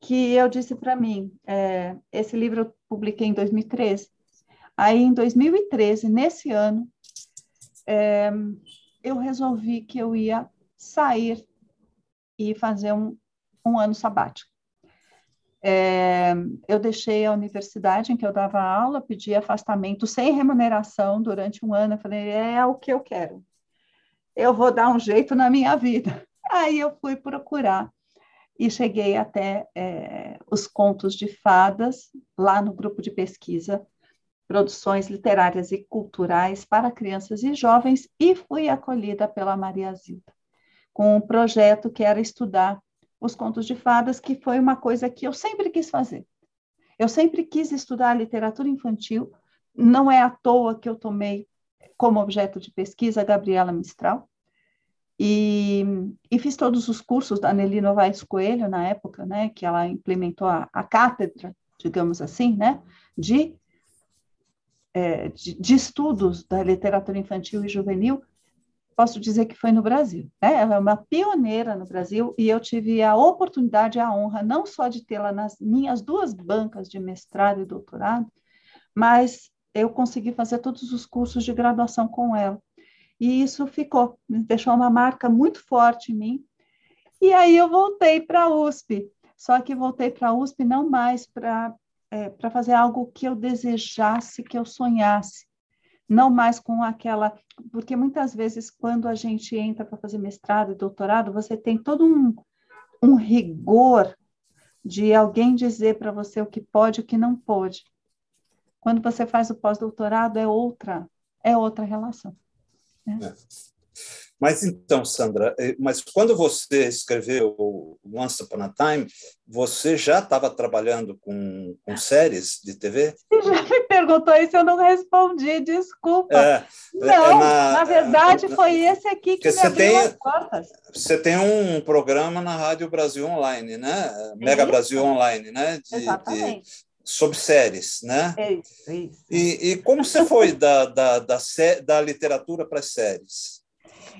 que eu disse para mim, é, esse livro eu publiquei em 2013. Aí, em 2013, nesse ano, é, eu resolvi que eu ia sair e fazer um, um ano sabático. É, eu deixei a universidade em que eu dava aula, pedi afastamento sem remuneração durante um ano. Eu falei, é o que eu quero. Eu vou dar um jeito na minha vida. Aí eu fui procurar e cheguei até é, os contos de fadas, lá no grupo de pesquisa, produções literárias e culturais para crianças e jovens, e fui acolhida pela Maria Zilda, com um projeto que era estudar os contos de fadas, que foi uma coisa que eu sempre quis fazer. Eu sempre quis estudar literatura infantil, não é à toa que eu tomei como objeto de pesquisa Gabriela Mistral, e, e fiz todos os cursos da Nelly Novaes Coelho na época, né, que ela implementou a, a cátedra, digamos assim, né, de, é, de, de estudos da literatura infantil e juvenil, posso dizer que foi no Brasil. Né? Ela é uma pioneira no Brasil e eu tive a oportunidade, a honra, não só de tê-la nas minhas duas bancas de mestrado e doutorado, mas eu consegui fazer todos os cursos de graduação com ela. E isso ficou, deixou uma marca muito forte em mim. E aí eu voltei para a USP, só que voltei para a USP não mais para é, fazer algo que eu desejasse, que eu sonhasse, não mais com aquela, porque muitas vezes quando a gente entra para fazer mestrado e doutorado, você tem todo um, um rigor de alguém dizer para você o que pode e o que não pode. Quando você faz o pós-doutorado é outra, é outra relação. Né? É. Mas então, Sandra, eh, mas quando você escreveu Once Upon a Time, você já estava trabalhando com, com, séries de TV? Você já me perguntou isso, eu não respondi, desculpa. É, é não, é na, na, verdade é, foi esse aqui que me abriu tem, as portas. Você tem um programa na Rádio Brasil Online, né? Mega Brasil Online, né? De, Exatamente. De, sobre séries, né? É isso, é isso. E, e como você foi da, da, da, da literatura para as séries?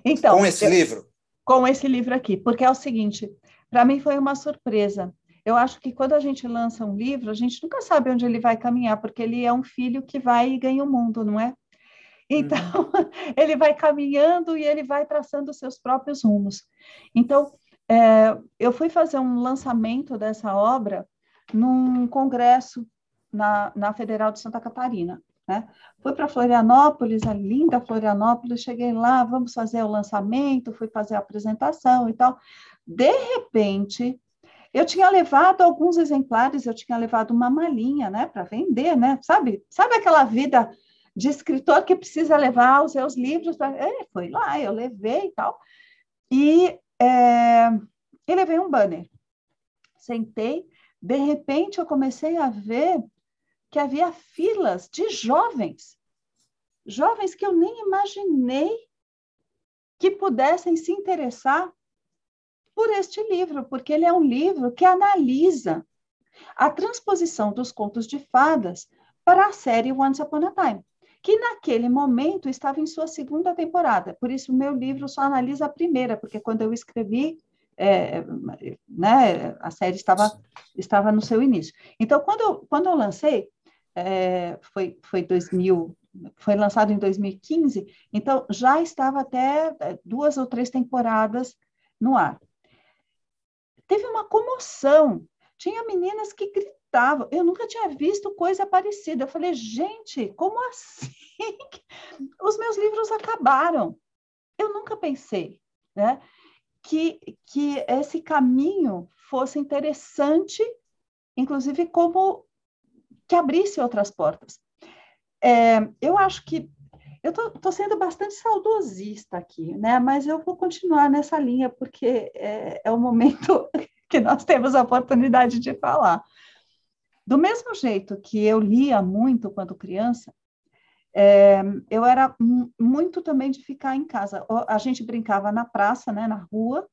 Então, com esse eu, livro? Com esse livro aqui, porque é o seguinte, para mim foi uma surpresa. Eu acho que quando a gente lança um livro, a gente nunca sabe onde ele vai caminhar, porque ele é um filho que vai e ganha o mundo, não é? Então, uhum. ele vai caminhando e ele vai traçando seus próprios rumos. Então, é, eu fui fazer um lançamento dessa obra num congresso na, na Federal de Santa Catarina. Né? Fui para Florianópolis, a linda Florianópolis, cheguei lá, vamos fazer o lançamento, fui fazer a apresentação e tal. De repente, eu tinha levado alguns exemplares, eu tinha levado uma malinha, né, para vender, né? Sabe? Sabe aquela vida de escritor que precisa levar os seus livros? Pra... É, foi lá, eu levei e tal. E é, eu levei um banner. Sentei, de repente eu comecei a ver que havia filas de jovens, jovens que eu nem imaginei que pudessem se interessar por este livro, porque ele é um livro que analisa a transposição dos contos de fadas para a série Once Upon a Time, que naquele momento estava em sua segunda temporada. Por isso, o meu livro só analisa a primeira, porque quando eu escrevi, é, né, a série estava, estava no seu início. Então, quando eu, quando eu lancei, é, foi, foi 2000, foi lançado em 2015, então já estava até é, duas ou três temporadas no ar. Teve uma comoção, tinha meninas que gritavam, eu nunca tinha visto coisa parecida. Eu falei, gente, como assim? Os meus livros acabaram. Eu nunca pensei, né? Que, que esse caminho fosse interessante, inclusive como que abrisse outras portas. É, eu acho que eu estou sendo bastante saudosista aqui, né? Mas eu vou continuar nessa linha porque é, é o momento que nós temos a oportunidade de falar. Do mesmo jeito que eu lia muito quando criança, é, eu era muito também de ficar em casa. A gente brincava na praça, né, na rua,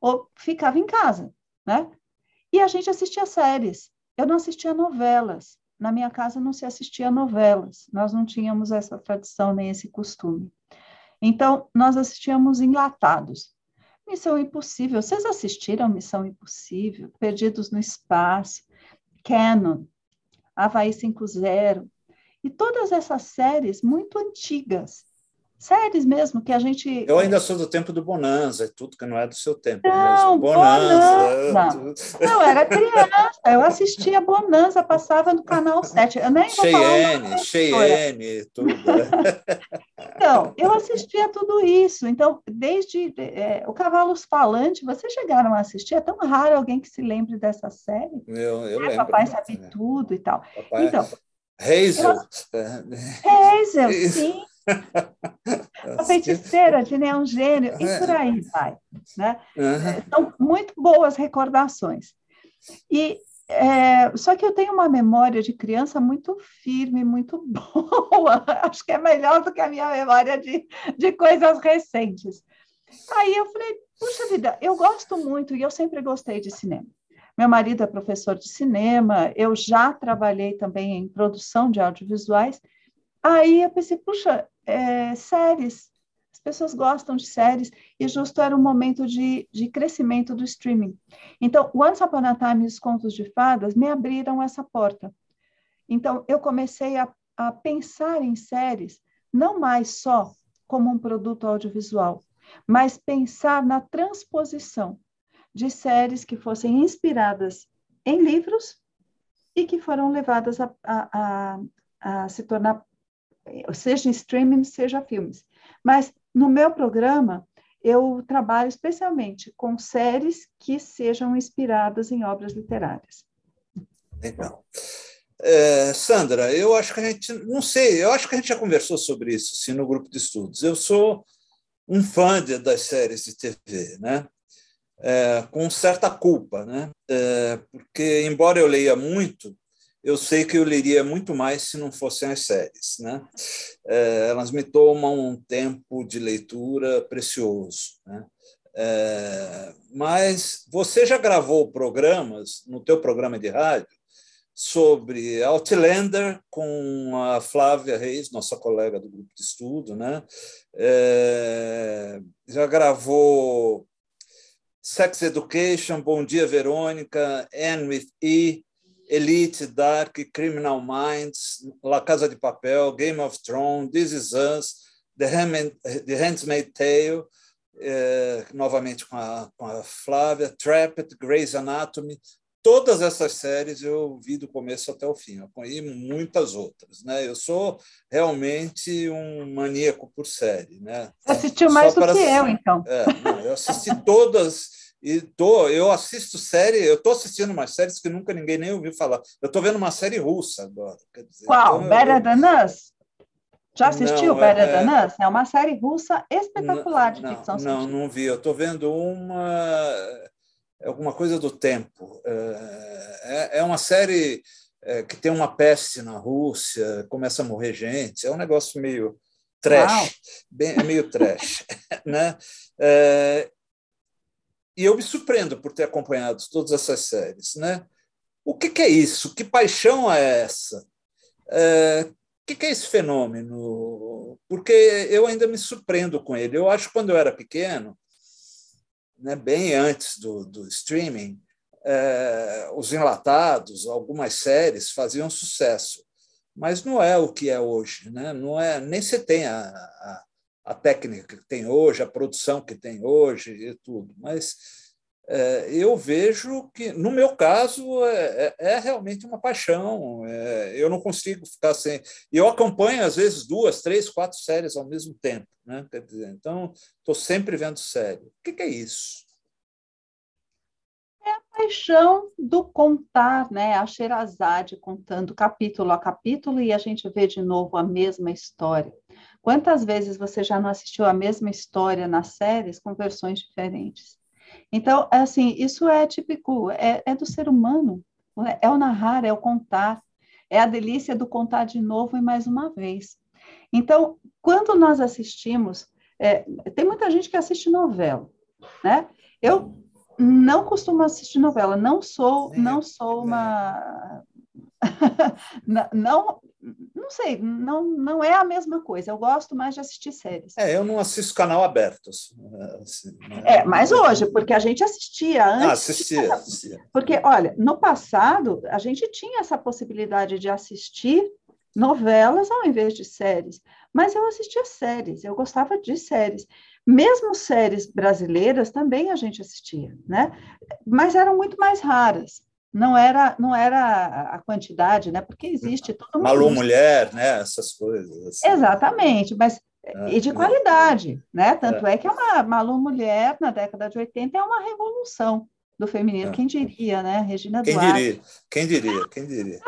ou ficava em casa, né? E a gente assistia séries. Eu não assistia novelas na minha casa não se assistia novelas, nós não tínhamos essa tradição nem esse costume. Então, nós assistíamos enlatados. Missão Impossível, vocês assistiram Missão Impossível? Perdidos no Espaço, Canon, Havaí 5.0, e todas essas séries muito antigas, séries mesmo que a gente. Eu ainda sou do tempo do Bonanza, é tudo que não é do seu tempo. Não, mesmo. Bonanza. Bonanza. Não, era criança, eu assistia Bonanza, passava no canal 7. Eu nem Cheyenne, Cheyenne, tudo. então, eu assistia tudo isso. Então, desde é, o Cavalos Falante, vocês chegaram a assistir? É tão raro alguém que se lembre dessa série. Eu, eu é, lembro. Papai sabe tudo e tal. Papai... Então. Hazel. Hazel, sim feiticeira de Neon Gênio, e por aí vai. Né? Uhum. São muito boas recordações. E é, só que eu tenho uma memória de criança muito firme, muito boa. Acho que é melhor do que a minha memória de, de coisas recentes. Aí eu falei, puxa vida, eu gosto muito e eu sempre gostei de cinema. Meu marido é professor de cinema, eu já trabalhei também em produção de audiovisuais. Aí eu pensei, puxa, é, séries. As pessoas gostam de séries e justo era um momento de, de crescimento do streaming. Então, Once Upon a Time e os Contos de Fadas me abriram essa porta. Então, eu comecei a, a pensar em séries não mais só como um produto audiovisual, mas pensar na transposição de séries que fossem inspiradas em livros e que foram levadas a, a, a, a se tornar, seja streaming, seja filmes. Mas no meu programa, eu trabalho especialmente com séries que sejam inspiradas em obras literárias. Legal. É, Sandra, eu acho que a gente, não sei, eu acho que a gente já conversou sobre isso sim, no grupo de estudos. Eu sou um fã de, das séries de TV, né? É, com certa culpa, né? É, porque, embora eu leia muito, eu sei que eu leria muito mais se não fossem as séries. Né? É, elas me tomam um tempo de leitura precioso. Né? É, mas você já gravou programas, no teu programa de rádio, sobre Outlander com a Flávia Reis, nossa colega do grupo de estudo, né? É, já gravou Sex Education, Bom Dia Verônica, Anne with E, Elite, Dark, Criminal Minds, La Casa de Papel, Game of Thrones, This Is Us, The, Hand, The Handmaid's Tale, é, novamente com a, com a Flávia, Trapped, Grey's Anatomy, todas essas séries eu vi do começo até o fim. Conheci muitas outras, né? Eu sou realmente um maníaco por série, né? Assistiu mais Só do que eu, então. É, não, eu assisti todas e tô, eu assisto série, eu estou assistindo umas séries que nunca ninguém nem ouviu falar. Eu estou vendo uma série russa agora. Dizer, Qual? Então, Better eu... Than Us? Já assistiu não, Better é... Than Us? É uma série russa espetacular de não, ficção Não, científica. não vi. Eu estou vendo uma... É alguma coisa do tempo. É, é, é uma série é, que tem uma peste na Rússia, começa a morrer gente. É um negócio meio trash. Bem, é meio trash. né? É, e eu me surpreendo por ter acompanhado todas essas séries. Né? O que, que é isso? Que paixão é essa? É, o que, que é esse fenômeno? Porque eu ainda me surpreendo com ele. Eu acho que quando eu era pequeno, né, bem antes do, do streaming, é, os enlatados, algumas séries faziam sucesso, mas não é o que é hoje, né? Não é nem se tem a, a, a técnica que tem hoje, a produção que tem hoje e tudo, mas é, eu vejo que, no meu caso, é, é, é realmente uma paixão. É, eu não consigo ficar sem. E eu acompanho, às vezes, duas, três, quatro séries ao mesmo tempo. Né? Quer dizer, então, estou sempre vendo série. O que, que é isso? É a paixão do contar, né? A Sherazade contando capítulo a capítulo e a gente vê de novo a mesma história. Quantas vezes você já não assistiu a mesma história nas séries com versões diferentes? Então, assim, isso é típico, é, é do ser humano, né? é o narrar, é o contar, é a delícia do contar de novo e mais uma vez. Então, quando nós assistimos, é, tem muita gente que assiste novela, né? Eu não costumo assistir novela, não sou, não sou uma não, não sei, não, não é a mesma coisa. Eu gosto mais de assistir séries. É, eu não assisto canal aberto. Assim, né? É, mas hoje, porque a gente assistia antes. Ah, assistia, assistia. Porque, olha, no passado, a gente tinha essa possibilidade de assistir novelas ao invés de séries. Mas eu assistia séries, eu gostava de séries. Mesmo séries brasileiras também a gente assistia, né? Mas eram muito mais raras não era não era a quantidade, né? Porque existe todo mundo. Malu mulher, né? Essas coisas. Assim. Exatamente, mas é, e de é. qualidade, né? Tanto é. é que é uma Malu mulher na década de 80 é uma revolução do feminino, é. quem diria, né? Regina quem Duarte. Diria? Quem diria? Quem diria?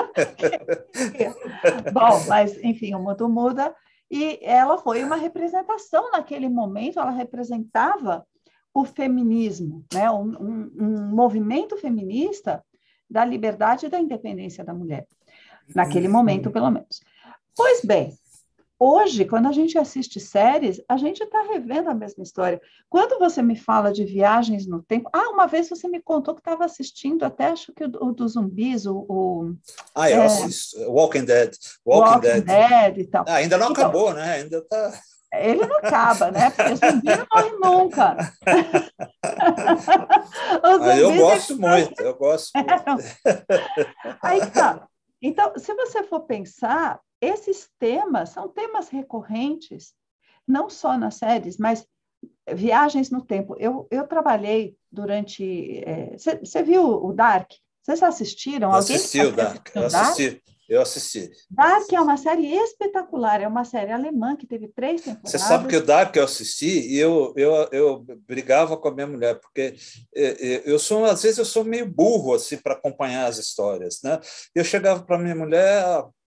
Bom, mas enfim, o mundo muda e ela foi uma representação naquele momento, ela representava o feminismo, né? um, um, um movimento feminista da liberdade e da independência da mulher, naquele momento, pelo menos. Pois bem, hoje, quando a gente assiste séries, a gente está revendo a mesma história. Quando você me fala de viagens no tempo, ah, uma vez você me contou que estava assistindo, até acho que o, o dos zumbis, o, o ah, eu é, assisto, Walking Dead, Walking, Walking Dead. Dead. e tal. Ah, ainda não então, acabou, né? Ainda está ele não acaba, né? Porque o zumbi não morre nunca. ah, eu gosto muito, eu gosto muito. Aí tá. Então, se você for pensar, esses temas são temas recorrentes, não só nas séries, mas viagens no tempo. Eu, eu trabalhei durante. Você é, viu o Dark? Vocês assistiram? Alguém assisti o Dark. Eu assisti. Eu assisti. Dark é uma série espetacular, é uma série alemã que teve três temporadas. Você sabe que o Dark eu assisti e eu, eu, eu brigava com a minha mulher, porque é, é, eu sou, às vezes, eu sou meio burro assim, para acompanhar as histórias. Né? Eu chegava para minha mulher,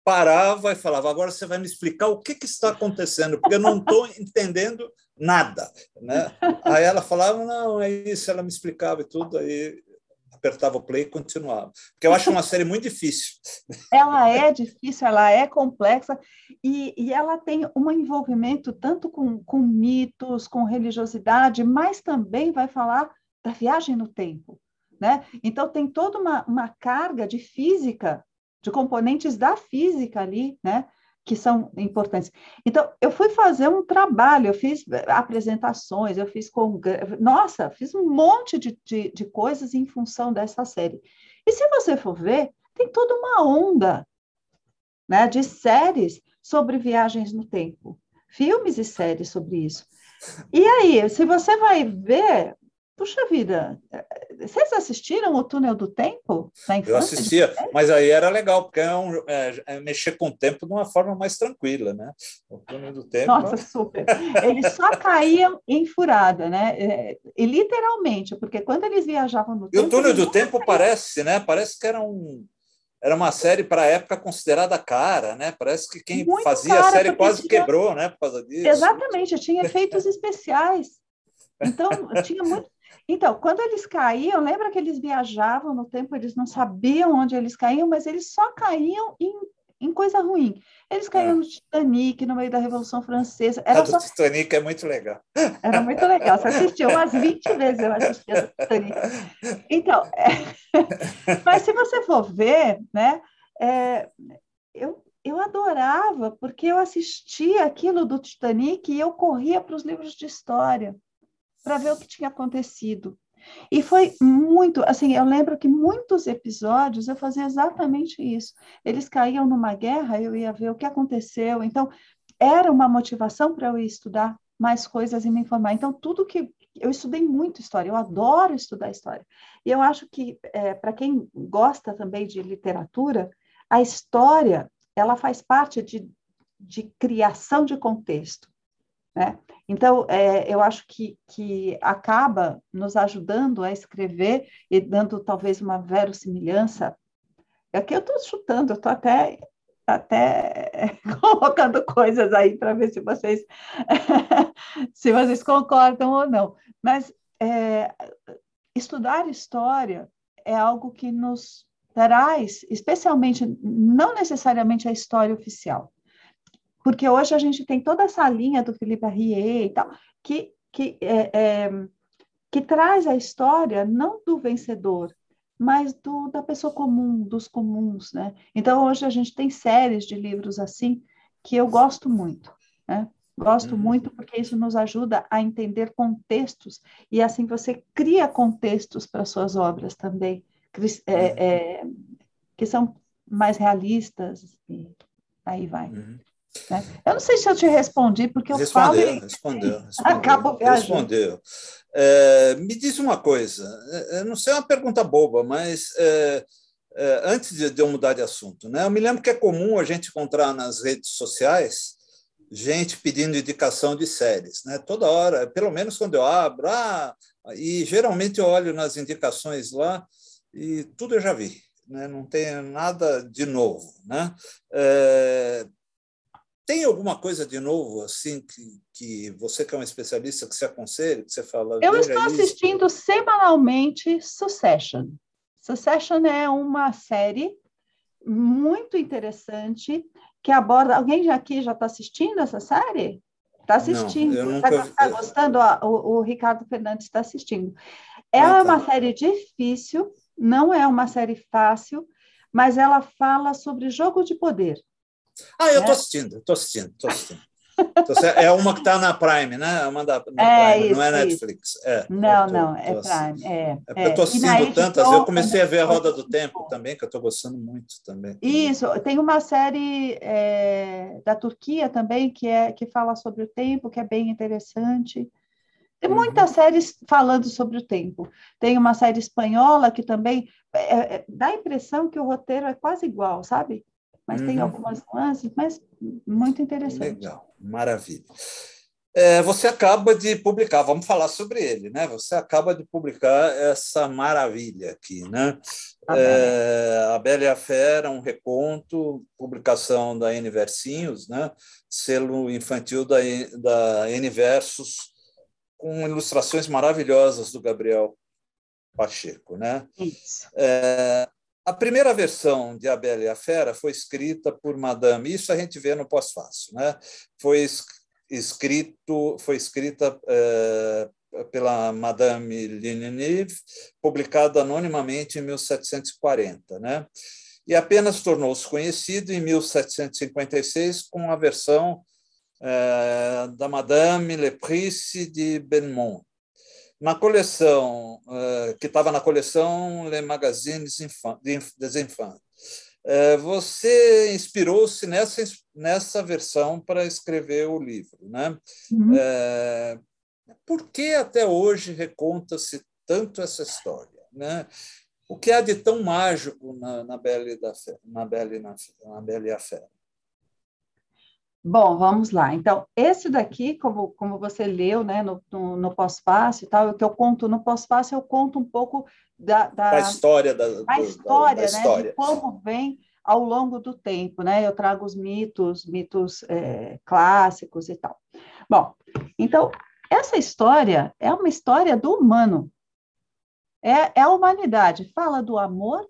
parava e falava: agora você vai me explicar o que, que está acontecendo, porque eu não estou entendendo nada. Né? Aí ela falava: não, é isso, ela me explicava e tudo. Aí apertava o play e continuava. Porque eu acho uma série muito difícil. Ela é difícil, ela é complexa e, e ela tem um envolvimento tanto com, com mitos, com religiosidade, mas também vai falar da viagem no tempo. Né? Então, tem toda uma, uma carga de física, de componentes da física ali, né? Que são importantes. Então, eu fui fazer um trabalho, eu fiz apresentações, eu fiz com. Nossa, fiz um monte de, de, de coisas em função dessa série. E se você for ver, tem toda uma onda né, de séries sobre viagens no tempo, filmes e séries sobre isso. E aí, se você vai ver, Puxa vida, vocês assistiram o Túnel do Tempo? Eu assistia, mas aí era legal, porque é, um, é, é, mexer com o tempo de uma forma mais tranquila, né? O Túnel do Tempo. Nossa, super. Eles só caíam em furada, né? É, e literalmente, porque quando eles viajavam no e tempo. E o Túnel do Tempo caíam. parece, né? Parece que era um. Era uma série para a época considerada cara, né? Parece que quem Muito fazia cara, a série quase tinha... quebrou, né? Por causa disso. Exatamente, tinha efeitos especiais. Então, tinha muito. Então, quando eles caíam, lembra que eles viajavam no tempo, eles não sabiam onde eles caíam, mas eles só caíam em, em coisa ruim. Eles caíam é. no Titanic, no meio da Revolução Francesa. Era a do só... Titanic é muito legal. Era muito legal. Você assistiu umas 20 vezes, eu assisti a Titanic. Então, é... mas se você for ver, né, é... eu, eu adorava, porque eu assistia aquilo do Titanic e eu corria para os livros de história para ver o que tinha acontecido. E foi muito, assim, eu lembro que muitos episódios eu fazia exatamente isso. Eles caíam numa guerra, eu ia ver o que aconteceu. Então, era uma motivação para eu ir estudar mais coisas e me informar. Então, tudo que eu estudei muito história, eu adoro estudar história. E eu acho que, é, para quem gosta também de literatura, a história, ela faz parte de, de criação de contexto. Né? Então, é, eu acho que, que acaba nos ajudando a escrever e dando talvez uma verossimilhança. Aqui eu estou chutando, eu estou até, até colocando coisas aí para ver se vocês, se vocês concordam ou não. Mas é, estudar história é algo que nos traz, especialmente, não necessariamente a história oficial, porque hoje a gente tem toda essa linha do Felipe Arrier e tal, que, que, é, é, que traz a história não do vencedor, mas do, da pessoa comum, dos comuns, né? Então, hoje a gente tem séries de livros assim que eu gosto muito, né? Gosto uhum. muito porque isso nos ajuda a entender contextos e assim você cria contextos para suas obras também, é, uhum. é, que são mais realistas e aí vai. Uhum. Né? Eu não sei se eu te respondi, porque eu respondeu, falo... E... Respondeu, respondeu. Acabo respondeu. É, me diz uma coisa, é, não sei, é uma pergunta boba, mas é, é, antes de, de eu mudar de assunto, né? eu me lembro que é comum a gente encontrar nas redes sociais gente pedindo indicação de séries, né? Toda hora, pelo menos quando eu abro, ah, e geralmente eu olho nas indicações lá e tudo eu já vi, né? Não tem nada de novo, né? Tem alguma coisa de novo, assim, que, que você que é um especialista, que você aconselha, que você fala? Eu estou assistindo semanalmente Succession. Succession é uma série muito interessante que aborda... Alguém aqui já está assistindo essa série? Está assistindo. Está tá gostando? o, o, Ricardo Fernandes está assistindo. Ela ah, é tá. é uma série difícil, não é uma série fácil, mas ela fala sobre jogo de poder. Ah, eu estou é. assistindo, estou assistindo, estou assistindo. É uma que está na Prime, né? É uma da, é, Prime, isso, não é Netflix. É, não, tô, não, é Prime. É, é, eu estou assistindo tantas, eu comecei a ver a Roda do Tempo também, que eu estou gostando muito também. Isso, tem uma série é, da Turquia também que, é, que fala sobre o tempo, que é bem interessante. Tem muitas uhum. séries falando sobre o tempo. Tem uma série espanhola que também é, é, dá a impressão que o roteiro é quase igual, sabe? Mas uhum. tem algumas nuances, mas muito interessante. Legal, maravilha. É, você acaba de publicar, vamos falar sobre ele, né? Você acaba de publicar essa maravilha aqui, né? A, é, a Bela e a Fera, um reconto, publicação da N Versinhos, né? Selo infantil da, da N Versos, com ilustrações maravilhosas do Gabriel Pacheco, né? Isso. É, a primeira versão de A Bela e a Fera foi escrita por Madame, isso a gente vê no pós-fácil, né? Foi escrito, foi escrita é, pela Madame Leniniv, publicada anonimamente em 1740, né? E apenas tornou-se conhecido em 1756 com a versão é, da Madame Leprice de Benmont, na coleção é, que estava na coleção Le Magazines des Enfants. É, você inspirou-se nessa, nessa versão para escrever o livro. Né? Uhum. É, por que até hoje reconta-se tanto essa história? Né? O que há de tão mágico na, na Bela e, da Fé, na Bela e, na, na Bela e a Fera? Bom, vamos lá. Então, esse daqui, como, como você leu né, no, no, no pós-fácil e tal, o que eu conto no pós-fácil, eu conto um pouco da, da, da história, da, da história, da né, história. de como vem ao longo do tempo, né? Eu trago os mitos, mitos é, clássicos e tal. Bom, então, essa história é uma história do humano. É, é a humanidade. Fala do amor,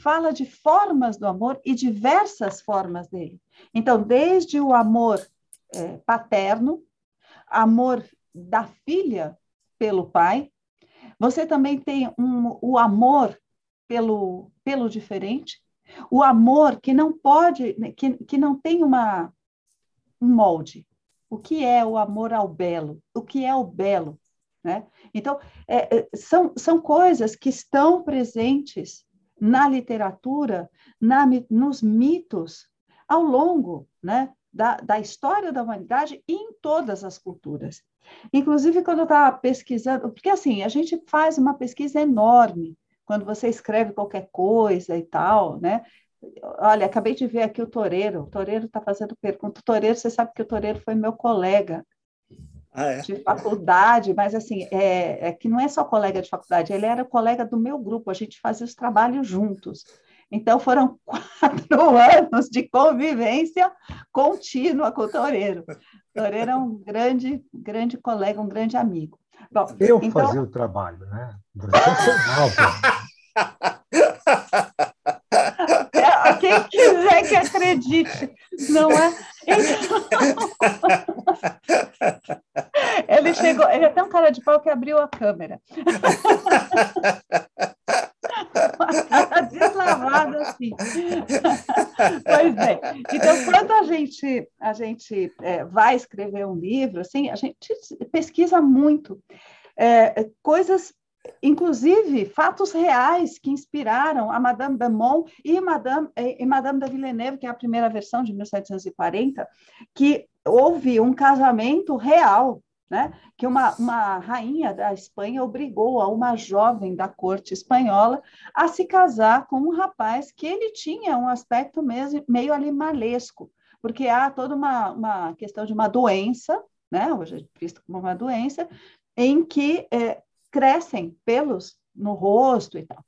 fala de formas do amor e diversas formas dele. Então, desde o amor é, paterno, amor da filha pelo pai, você também tem um, o amor pelo, pelo diferente, o amor que não pode, que, que não tem uma, um molde. O que é o amor ao belo? O que é o belo? Né? Então, é, é são, são coisas que estão presentes na literatura, na, nos mitos, ao longo né, da, da história da humanidade e em todas as culturas. Inclusive, quando eu estava pesquisando, porque assim, a gente faz uma pesquisa enorme quando você escreve qualquer coisa e tal, né? Olha, acabei de ver aqui o Toreiro. O Toreiro está fazendo pergunta. O Toreiro, você sabe que o Toreiro foi meu colega ah, é? de faculdade, mas assim, é, é, que não é só colega de faculdade, ele era colega do meu grupo, a gente fazia os trabalhos juntos. Então, foram quatro anos de convivência contínua com o Toureiro. O Toureiro é um grande, grande colega, um grande amigo. Bom, Eu então... fazia o trabalho, né? É, quem quiser que acredite, não é? Ele chegou, ele é tão cara de pau que abriu a câmera. deslavada assim. pois é. Então, quando a gente, a gente é, vai escrever um livro, assim, a gente pesquisa muito é, coisas inclusive fatos reais que inspiraram a Madame Beaumont e Madame, e Madame de Villeneuve, que é a primeira versão de 1740, que houve um casamento real né? que uma, uma rainha da Espanha obrigou a uma jovem da corte espanhola a se casar com um rapaz que ele tinha um aspecto meio, meio animalesco, porque há toda uma, uma questão de uma doença, né? hoje é visto como uma doença, em que é, crescem pelos no rosto e tal.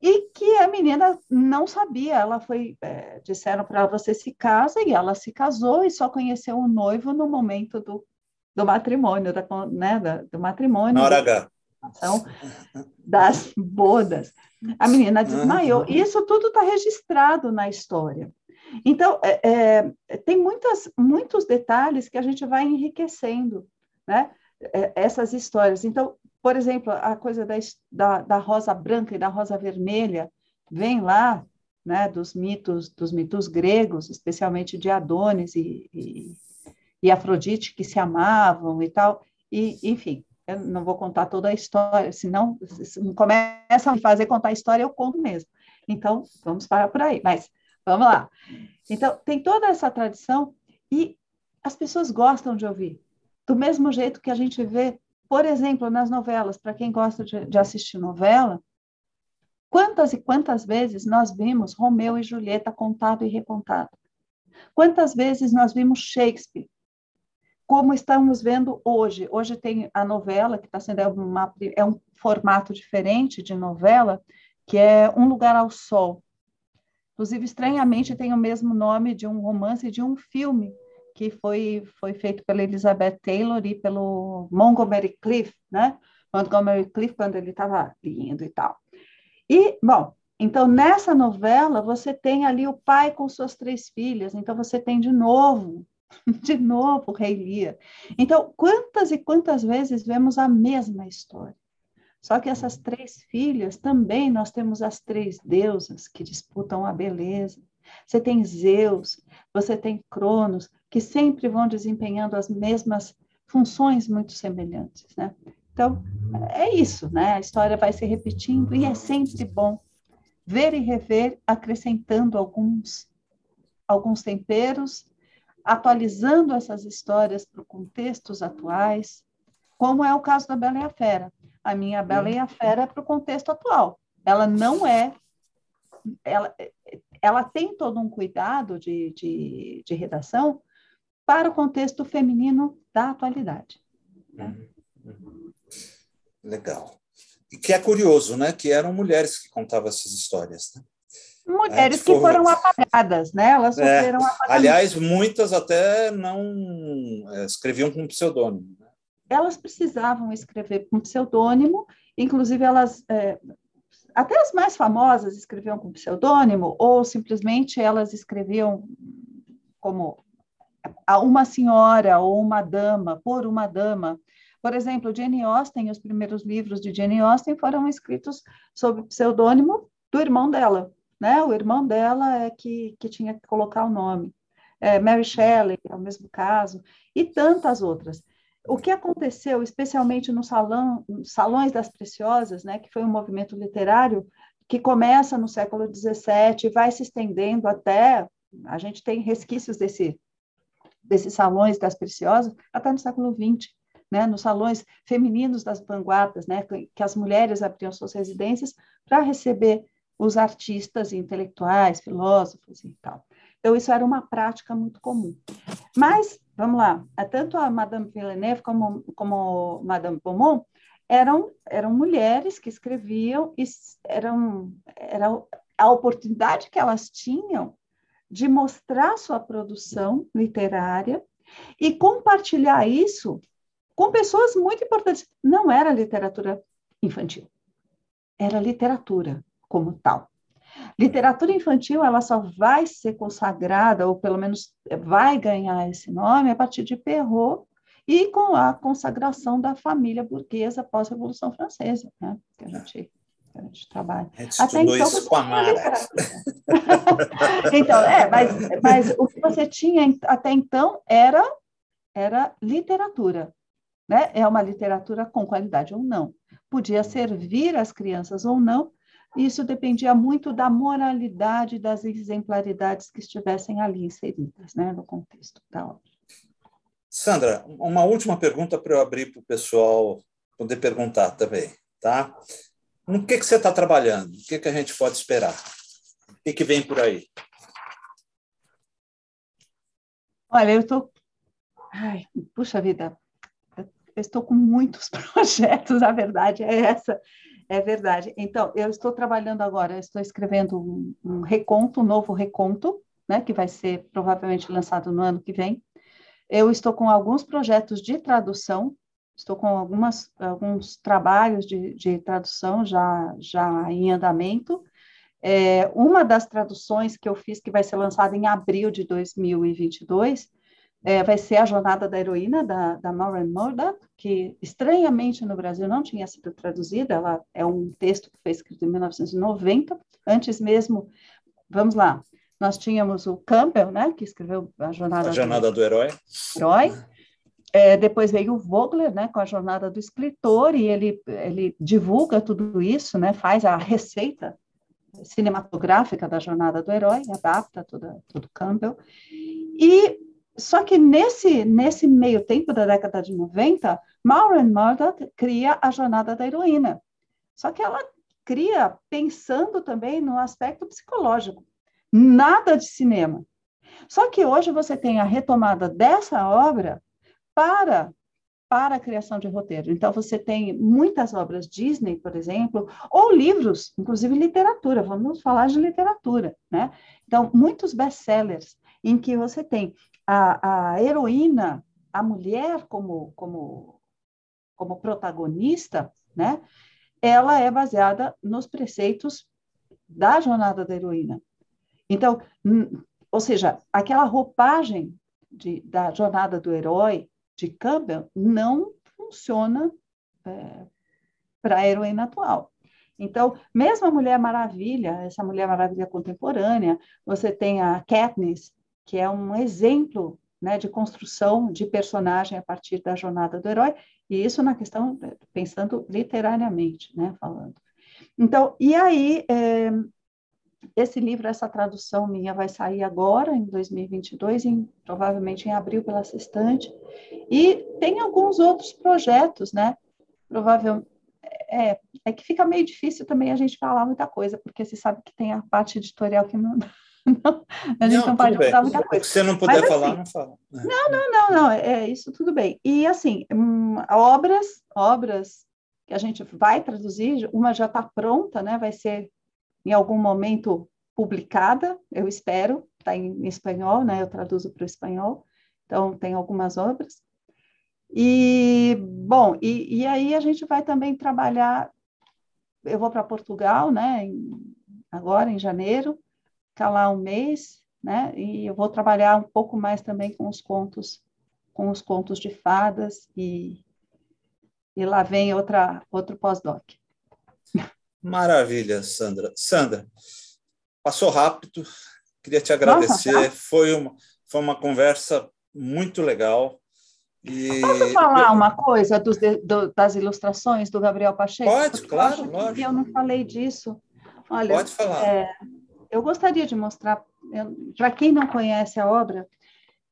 E que a menina não sabia, ela foi, é, disseram para ela, você se casa, e ela se casou e só conheceu o noivo no momento do do matrimônio, da, né, da, do matrimônio. Na hora H. Das bodas. A menina desmaiou. Isso tudo está registrado na história. Então, é, é, tem muitas, muitos detalhes que a gente vai enriquecendo, né? É, essas histórias. Então, por exemplo, a coisa da, da, da rosa branca e da rosa vermelha vem lá, né, dos mitos, dos mitos gregos, especialmente de Adonis e, e e Afrodite que se amavam e tal. E, enfim, eu não vou contar toda a história, senão se começa a me fazer contar a história, eu conto mesmo. Então, vamos parar por aí. Mas vamos lá. Então, tem toda essa tradição e as pessoas gostam de ouvir. Do mesmo jeito que a gente vê por exemplo, nas novelas, para quem gosta de, de assistir novela, quantas e quantas vezes nós vimos Romeu e Julieta contado e recontado? Quantas vezes nós vimos Shakespeare? Como estamos vendo hoje. Hoje tem a novela, que está sendo uma, é um formato diferente de novela, que é Um Lugar ao Sol. Inclusive, estranhamente, tem o mesmo nome de um romance e de um filme que foi, foi feito pela Elizabeth Taylor e pelo Montgomery Cliff, né? Montgomery Cliff, quando ele estava lindo e tal. E, bom, então, nessa novela, você tem ali o pai com suas três filhas, então você tem de novo, de novo, Rei Lear. Então, quantas e quantas vezes vemos a mesma história? Só que essas três filhas também nós temos as três deusas que disputam a beleza. Você tem Zeus, você tem Cronos, que sempre vão desempenhando as mesmas funções muito semelhantes, né? Então, é isso, né? A história vai se repetindo e é sempre bom ver e rever, acrescentando alguns, alguns temperos, atualizando essas histórias para contextos atuais, como é o caso da Bela e a Fera. A minha Bela e a Fera é para o contexto atual. Ela não é. Ela, ela tem todo um cuidado de, de, de redação para o contexto feminino da atualidade. Né? Legal e que é curioso, né? Que eram mulheres que contavam essas histórias. Né? Mulheres é, que foram apagadas, né? Elas é, sofreram é, Aliás, muitas até não é, escreviam com pseudônimo. Né? Elas precisavam escrever com pseudônimo, inclusive elas é, até as mais famosas escreviam com pseudônimo, ou simplesmente elas escreviam como a uma senhora ou uma dama, por uma dama. Por exemplo, Jane Austen, os primeiros livros de Jane Austen foram escritos sob pseudônimo do irmão dela, né? O irmão dela é que, que tinha que colocar o nome. É, Mary Shelley é o mesmo caso, e tantas outras. O que aconteceu, especialmente no salão, Salões das Preciosas, né, que foi um movimento literário que começa no século XVII e vai se estendendo até, a gente tem resquícios desse, desses Salões das Preciosas, até no século XX né, nos salões femininos das vanguardas, né, que as mulheres abriam suas residências para receber os artistas intelectuais, filósofos e tal. Então, isso era uma prática muito comum. Mas, vamos lá, tanto a Madame Villeneuve como, como Madame Beaumont eram, eram mulheres que escreviam, e eram, era a oportunidade que elas tinham de mostrar sua produção literária e compartilhar isso com pessoas muito importantes. Não era literatura infantil, era literatura como tal. Literatura infantil, ela só vai ser consagrada, ou pelo menos vai ganhar esse nome, a partir de Perrault e com a consagração da família burguesa pós-Revolução Francesa, né? que a gente, que a gente trabalha. A gente Até então, isso com a Mara. então, é, mas, mas o que você tinha até então era, era literatura. Né? É uma literatura com qualidade ou não. Podia servir as crianças ou não, isso dependia muito da moralidade, das exemplaridades que estivessem ali inseridas né, no contexto da obra. Sandra, uma última pergunta para eu abrir para o pessoal poder perguntar também. Tá? No que, que você está trabalhando? O que, que a gente pode esperar? O que, que vem por aí? Olha, eu estou. Puxa vida, eu estou com muitos projetos, a verdade é essa, é verdade. Então, eu estou trabalhando agora, estou escrevendo um, um reconto, um novo reconto, né, que vai ser provavelmente lançado no ano que vem. Eu estou com alguns projetos de tradução, estou com algumas, alguns trabalhos de, de tradução já, já em andamento. É, uma das traduções que eu fiz, que vai ser lançada em abril de 2022, é, vai ser a jornada da heroína da, da Maureen Murdoch, que estranhamente no Brasil não tinha sido traduzida, ela é um texto que foi escrito em 1990, antes mesmo, vamos lá, nós tínhamos o Campbell, né, que escreveu a jornada, a jornada do, do herói. herói. É, depois veio o Vogler, né, com a jornada do escritor, e ele, ele divulga tudo isso, né, faz a receita cinematográfica da jornada do herói, adapta tudo, tudo Campbell. E só que nesse, nesse meio tempo da década de 90, Maureen Murdoch cria a Jornada da Heroína. Só que ela cria pensando também no aspecto psicológico. Nada de cinema. Só que hoje você tem a retomada dessa obra para para a criação de roteiro. Então, você tem muitas obras Disney, por exemplo, ou livros, inclusive literatura, vamos falar de literatura, né? Então, muitos best-sellers em que você tem a, a heroína, a mulher como, como, como protagonista, né? Ela é baseada nos preceitos da jornada da heroína. Então, ou seja, aquela roupagem de, da jornada do herói, de Campbell não funciona é, para a heroína atual. Então, mesmo a Mulher Maravilha, essa Mulher Maravilha contemporânea, você tem a Katniss, que é um exemplo né, de construção de personagem a partir da jornada do herói, e isso na questão, pensando literariamente, né, falando. Então, e aí, é, esse livro, essa tradução minha vai sair agora, em 2022, em, provavelmente em abril pela Sextante, e tem alguns outros projetos, né? Provavelmente, é, é que fica meio difícil também a gente falar muita coisa, porque você sabe que tem a parte editorial que não, não a gente não, não pode falar muita coisa. Se você não puder Mas, falar, assim, não fala. É. Não, não, não, não, é isso tudo bem. E assim, hum, obras, obras que a gente vai traduzir, uma já está pronta, né? Vai ser em algum momento publicada, eu espero, está em espanhol, né? Eu traduzo para o espanhol, então tem algumas obras. E, bom, e, e aí a gente vai também trabalhar, eu vou para Portugal, né? Em, agora, em janeiro, ficar lá um mês, né? E eu vou trabalhar um pouco mais também com os contos, com os contos de fadas e, e lá vem outra, outro pós-doc. Maravilha, Sandra. Sandra, passou rápido, queria te agradecer. Nossa, tá. foi, uma, foi uma conversa muito legal. E... Posso falar eu... uma coisa dos, do, das ilustrações do Gabriel Pacheco? Pode, claro, lógico. Eu não falei disso. Olha, Pode falar. É, eu gostaria de mostrar, para quem não conhece a obra,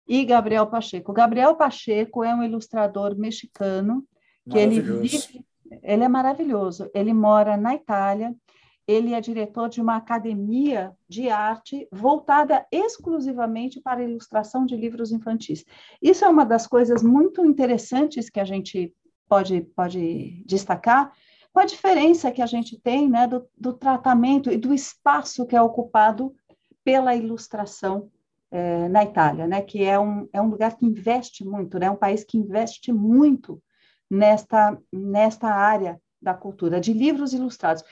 e Gabriel Pacheco. Gabriel Pacheco é um ilustrador mexicano que ele vive ele é maravilhoso. Ele mora na Itália. Ele é diretor de uma academia de arte voltada exclusivamente para a ilustração de livros infantis. Isso é uma das coisas muito interessantes que a gente pode, pode destacar, com a diferença que a gente tem né, do, do tratamento e do espaço que é ocupado pela ilustração é, na Itália, né, que é um, é um lugar que investe muito, né, um país que investe muito nesta, nesta área da cultura, de livros ilustrados.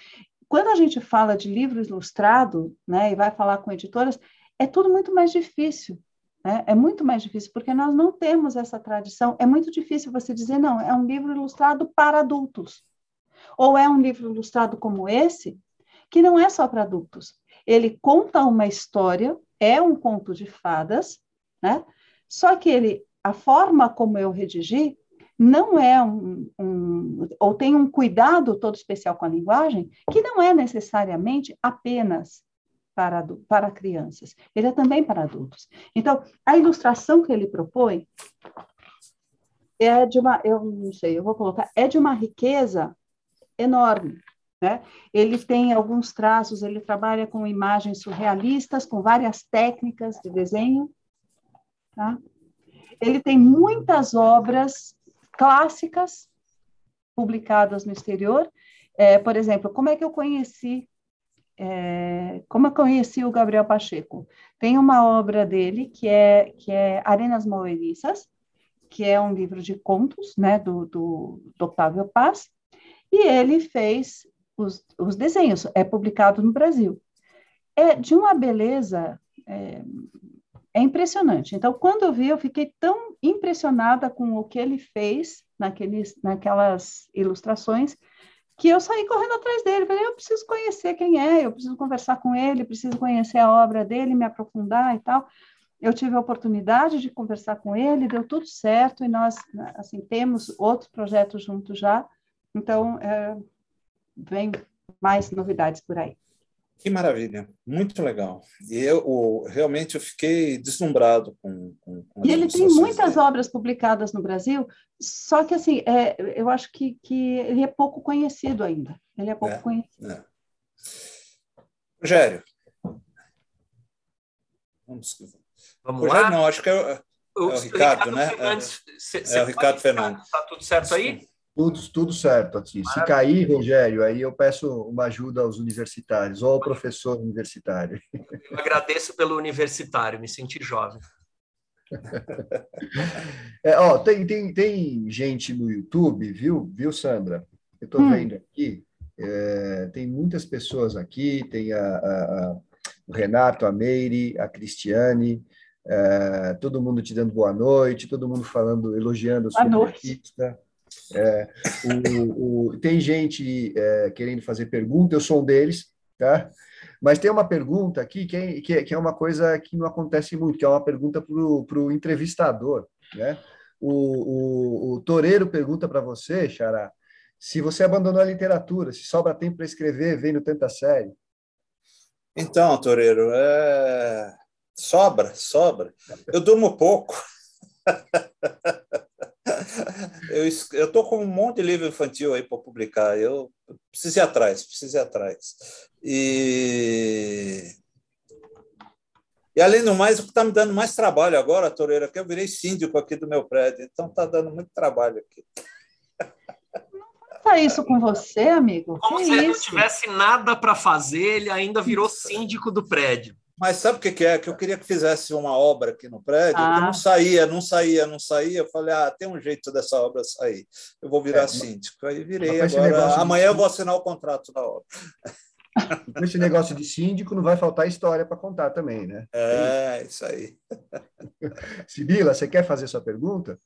Quando a gente fala de livro ilustrado, né, e vai falar com editoras, é tudo muito mais difícil. Né? É muito mais difícil, porque nós não temos essa tradição. É muito difícil você dizer, não, é um livro ilustrado para adultos. Ou é um livro ilustrado como esse, que não é só para adultos. Ele conta uma história, é um conto de fadas, né? Só que ele, a forma como eu redigi, não é um, um, ou tem um cuidado todo especial com a linguagem, que não é necessariamente apenas para, para crianças, ele é também para adultos. Então, a ilustração que ele propõe é de uma, eu não sei, eu vou colocar, é de uma riqueza enorme. Né? Ele tem alguns traços, ele trabalha com imagens surrealistas, com várias técnicas de desenho. Tá? Ele tem muitas obras clássicas publicadas no exterior. É, por exemplo, como é que eu conheci é, como eu conheci o Gabriel Pacheco? Tem uma obra dele que é que é Arenas Moeriças, que é um livro de contos, né, do, do, do Paz, e ele fez os, os desenhos, é publicado no Brasil. É de uma beleza é, é impressionante. Então, quando eu vi, eu fiquei tão impressionada com o que ele fez naqueles, naquelas ilustrações que eu saí correndo atrás dele. Falei, eu preciso conhecer quem é, eu preciso conversar com ele, preciso conhecer a obra dele, me aprofundar e tal. Eu tive a oportunidade de conversar com ele, deu tudo certo e nós, assim, temos outros projetos juntos já. Então, é, vem mais novidades por aí. Que maravilha, muito legal. E eu realmente eu fiquei deslumbrado com. com, com e ele tem muitas dele. obras publicadas no Brasil, só que assim, é, eu acho que, que ele é pouco conhecido ainda. Ele é pouco é, conhecido. É. Rogério. Vamos, Vamos Rogério, lá? Não, acho que é, é o, Ricardo, Ricardo, né? Fernandes, é, é o Ricardo Fernandes. Está tudo certo aí? Tudo, tudo certo. Assim. Se cair, Rogério, aí eu peço uma ajuda aos universitários, ou ao professor universitário. Eu agradeço pelo universitário, me senti jovem. É, ó, tem, tem, tem gente no YouTube, viu, viu Sandra? Eu estou hum. vendo aqui, é, tem muitas pessoas aqui, tem a, a, a, o Renato, a Meire, a Cristiane, é, todo mundo te dando boa noite, todo mundo falando, elogiando a sua artista. É, o, o, tem gente é, querendo fazer pergunta, eu sou um deles, tá? Mas tem uma pergunta aqui que é, que é, que é uma coisa que não acontece muito, que é uma pergunta para o entrevistador, né? O, o, o Toreiro pergunta para você, Xará, se você abandonou a literatura, se sobra tempo para escrever vendo tanta série. Então, Toreiro, é... sobra, sobra. Eu durmo pouco. eu estou com um monte de livro infantil aí para publicar. Eu preciso ir atrás, preciso ir atrás. E, e além do mais, o que está me dando mais trabalho agora, Toreira, é que eu virei síndico aqui do meu prédio, então está dando muito trabalho aqui. Não isso com você, amigo? Como que se ele não tivesse nada para fazer, ele ainda virou síndico do prédio. Mas sabe o que, é? Que eu queria que fizesse uma obra aqui no prédio, ah. que não saía, não saía, não saía. Eu falei, ah, tem um jeito dessa obra sair. Eu vou virar é, síndico. Aí virei agora. Amanhã de... eu vou assinar o contrato da obra. Com esse negócio de síndico, não vai faltar história para contar também, né? É, isso aí. Sibila, você quer fazer sua pergunta?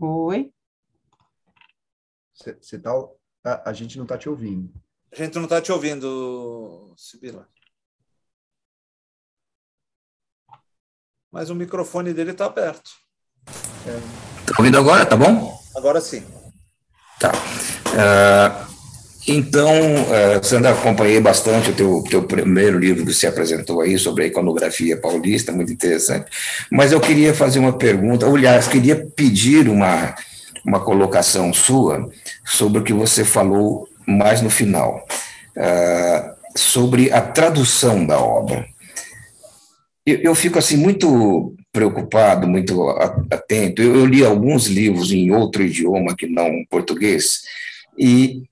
Oi. Você tá, a, a, gente não está te ouvindo. A gente não está te ouvindo, Sibila. Mas o microfone dele está aberto. Está é. ouvindo agora? Tá bom? Agora sim. Tá. Uh, então, uh, Sandra, acompanhei bastante o teu, teu primeiro livro que você apresentou aí sobre a iconografia paulista, muito interessante. Mas eu queria fazer uma pergunta, aliás, queria pedir uma, uma colocação sua sobre o que você falou mais no final, uh, sobre a tradução da obra. Eu, eu, fico assim muito preocupado, muito atento. Eu, eu li alguns livros em outro idioma que não português e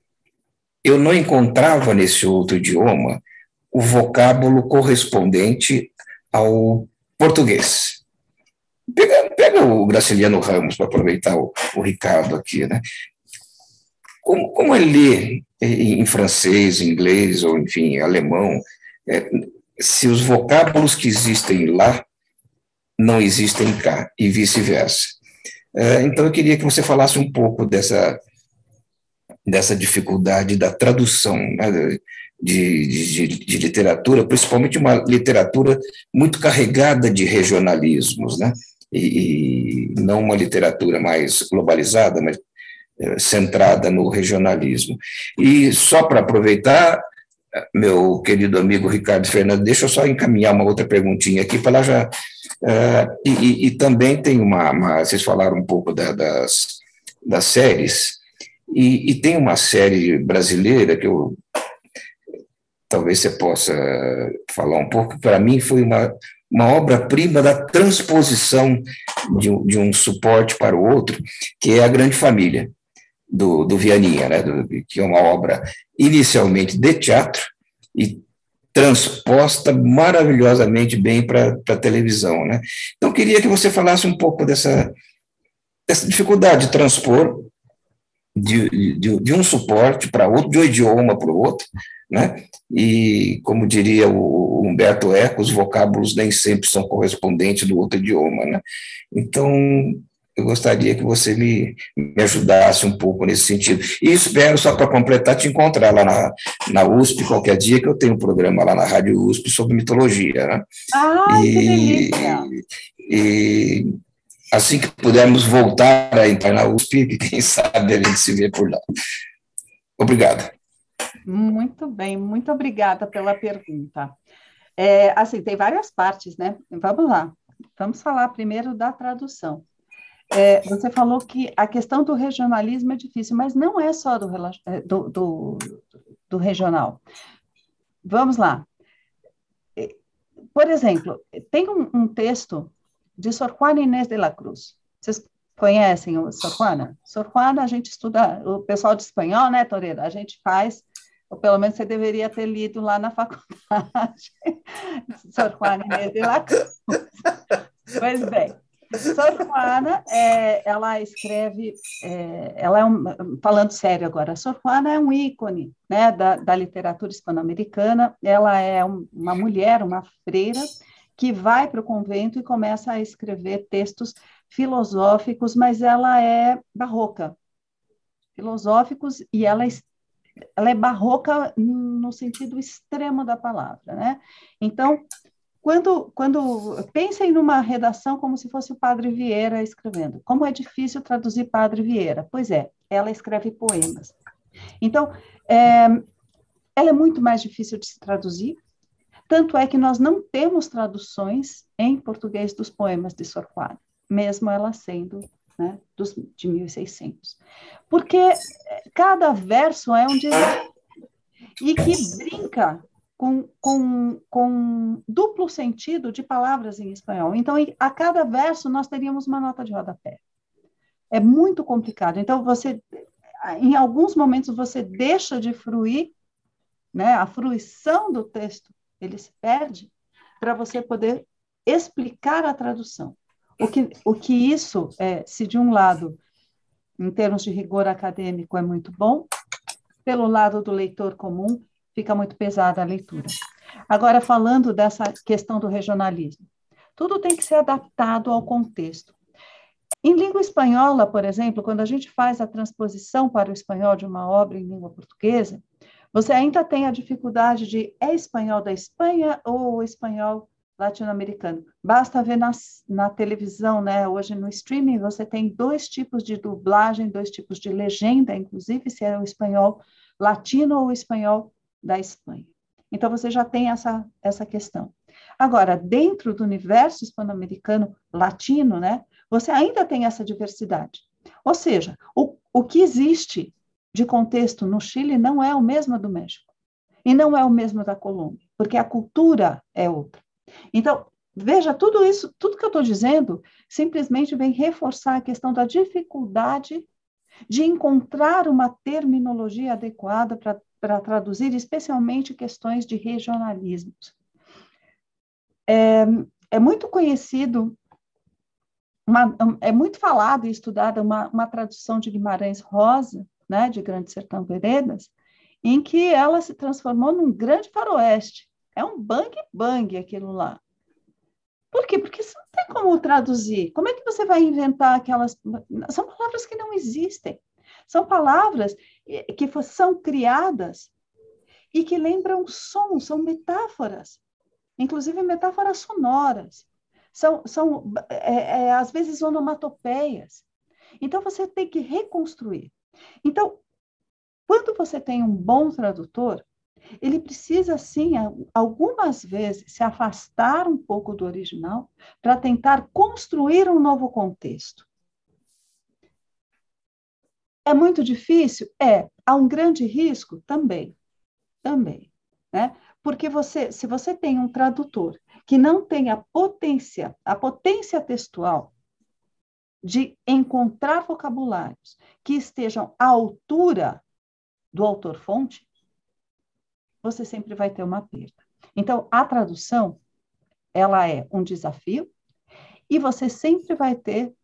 eu não encontrava nesse outro idioma o vocábulo correspondente ao português. Pega, pega o Graciliano Ramos, para aproveitar o, o, Ricardo aqui, né? Como, como ele lê em francês, inglês, ou enfim, alemão, é, se os vocábulos que existem lá não existem cá, e vice-versa. É, então, eu queria que você falasse um pouco dessa, dessa dificuldade da tradução né, de, de, de, literatura, principalmente uma literatura muito carregada de regionalismos, né? E, e não uma literatura mais globalizada, mas é, centrada no regionalismo. E só para aproveitar, meu querido amigo Ricardo Fernando, deixa eu só encaminhar uma outra perguntinha aqui para já. Uh, e, e, também tem uma, uma, Vocês falaram um pouco da, das, das séries, e, e, tem uma série brasileira que eu. Talvez você possa falar um pouco, para mim foi uma, uma obra-prima da transposição de, de, um suporte para o outro, que é a Grande Família, do, do Vianinha, né, do, que é uma obra inicialmente de teatro e transposta maravilhosamente bem para a televisão. Né? Então, queria que você falasse um pouco dessa, dessa dificuldade de transpor de, de, de um suporte para outro, de um idioma para o outro, né? E, como diria o Humberto Eco, os vocábulos nem sempre são correspondentes do outro idioma, né? Então, eu gostaria que você me, me ajudasse um pouco nesse sentido. E espero, só para completar, te encontrar lá na, na USP qualquer dia, que eu tenho um programa lá na Rádio USP sobre mitologia, né? Ah, e, que delícia! E, assim que pudermos voltar a entrar na USP, quem sabe a gente se vê por lá. Obrigado. Muito bem, muito obrigada pela pergunta. É, assim, tem várias partes, né? Vamos lá. Vamos falar primeiro da tradução. É, você falou que a questão do regionalismo é difícil, mas não é só do, é, do, do, do regional. Vamos lá. Por exemplo, tem um, um, texto de Sor Juana Inés de la Cruz. Vocês conhecem o Sor Juana? Sor Juana, a gente estuda, o pessoal de espanhol, né, Toreira? A gente faz, ou pelo menos você deveria ter lido lá na faculdade, Sor Juana Inés de la Cruz. Pois bem, Sor Juana, é, ela escreve, é, ela é um, falando sério agora, Sor Juana é um ícone né, da, da literatura hispano-americana, ela é um, uma mulher, uma freira, que vai para o convento e começa a escrever textos filosóficos, mas ela é barroca, filosóficos, e ela, ela é barroca no sentido extremo da palavra, né? Então, quando, quando pensem numa redação como se fosse o Padre Vieira escrevendo. Como é difícil traduzir Padre Vieira? Pois é, ela escreve poemas. Então, é, ela é muito mais difícil de se traduzir. Tanto é que nós não temos traduções em português dos poemas de Sor Juana, mesmo ela sendo né, dos, de 1600. Porque cada verso é um e que brinca com, com, com duplo sentido de palavras em espanhol. Então, a cada verso, nós teríamos uma nota de rodapé. É muito complicado. Então, você, em alguns momentos, você deixa de fruir, né? a fruição do texto, ele se perde, para você poder explicar a tradução. O que, o que isso, é, se de um lado, em termos de rigor acadêmico, é muito bom, pelo lado do leitor comum, fica muito pesada a leitura. Agora, falando dessa questão do regionalismo, tudo tem que ser adaptado ao contexto. Em língua espanhola, por exemplo, quando a gente faz a transposição para o espanhol de uma obra em língua portuguesa, você ainda tem a dificuldade de é espanhol da Espanha ou espanhol latino-americano. Basta ver na, na televisão, né? Hoje no streaming você tem dois tipos de dublagem, dois tipos de legenda, inclusive se é o espanhol latino ou o espanhol da Espanha. Então, você já tem essa, essa questão. Agora, dentro do universo hispano-americano latino, né, você ainda tem essa diversidade. Ou seja, o, o que existe de contexto no Chile não é o mesmo do México. E não é o mesmo da Colômbia, porque a cultura é outra. Então, veja, tudo isso, tudo que eu estou dizendo, simplesmente vem reforçar a questão da dificuldade de encontrar uma terminologia adequada para traduzir especialmente questões de regionalismos. É, é muito conhecido, uma, é muito falado e estudada uma, uma tradução de Guimarães Rosa, né, de Grande Sertão Veredas, em que ela se transformou num grande faroeste. É um bang-bang aquilo lá. Por quê? Porque você não tem como traduzir. Como é que você vai inventar aquelas. São palavras que não existem. São palavras que são criadas e que lembram som, são metáforas, inclusive metáforas sonoras. São, são é, é, às vezes, onomatopeias. Então, você tem que reconstruir. Então, quando você tem um bom tradutor, ele precisa, sim, algumas vezes se afastar um pouco do original para tentar construir um novo contexto. É muito difícil? É. Há um grande risco? Também. Também. Né? Porque você, se você tem um tradutor que não tem a potência, a potência textual de encontrar vocabulários que estejam à altura do autor-fonte, você sempre vai ter uma perda. Então, a tradução, ela é um desafio e você sempre vai ter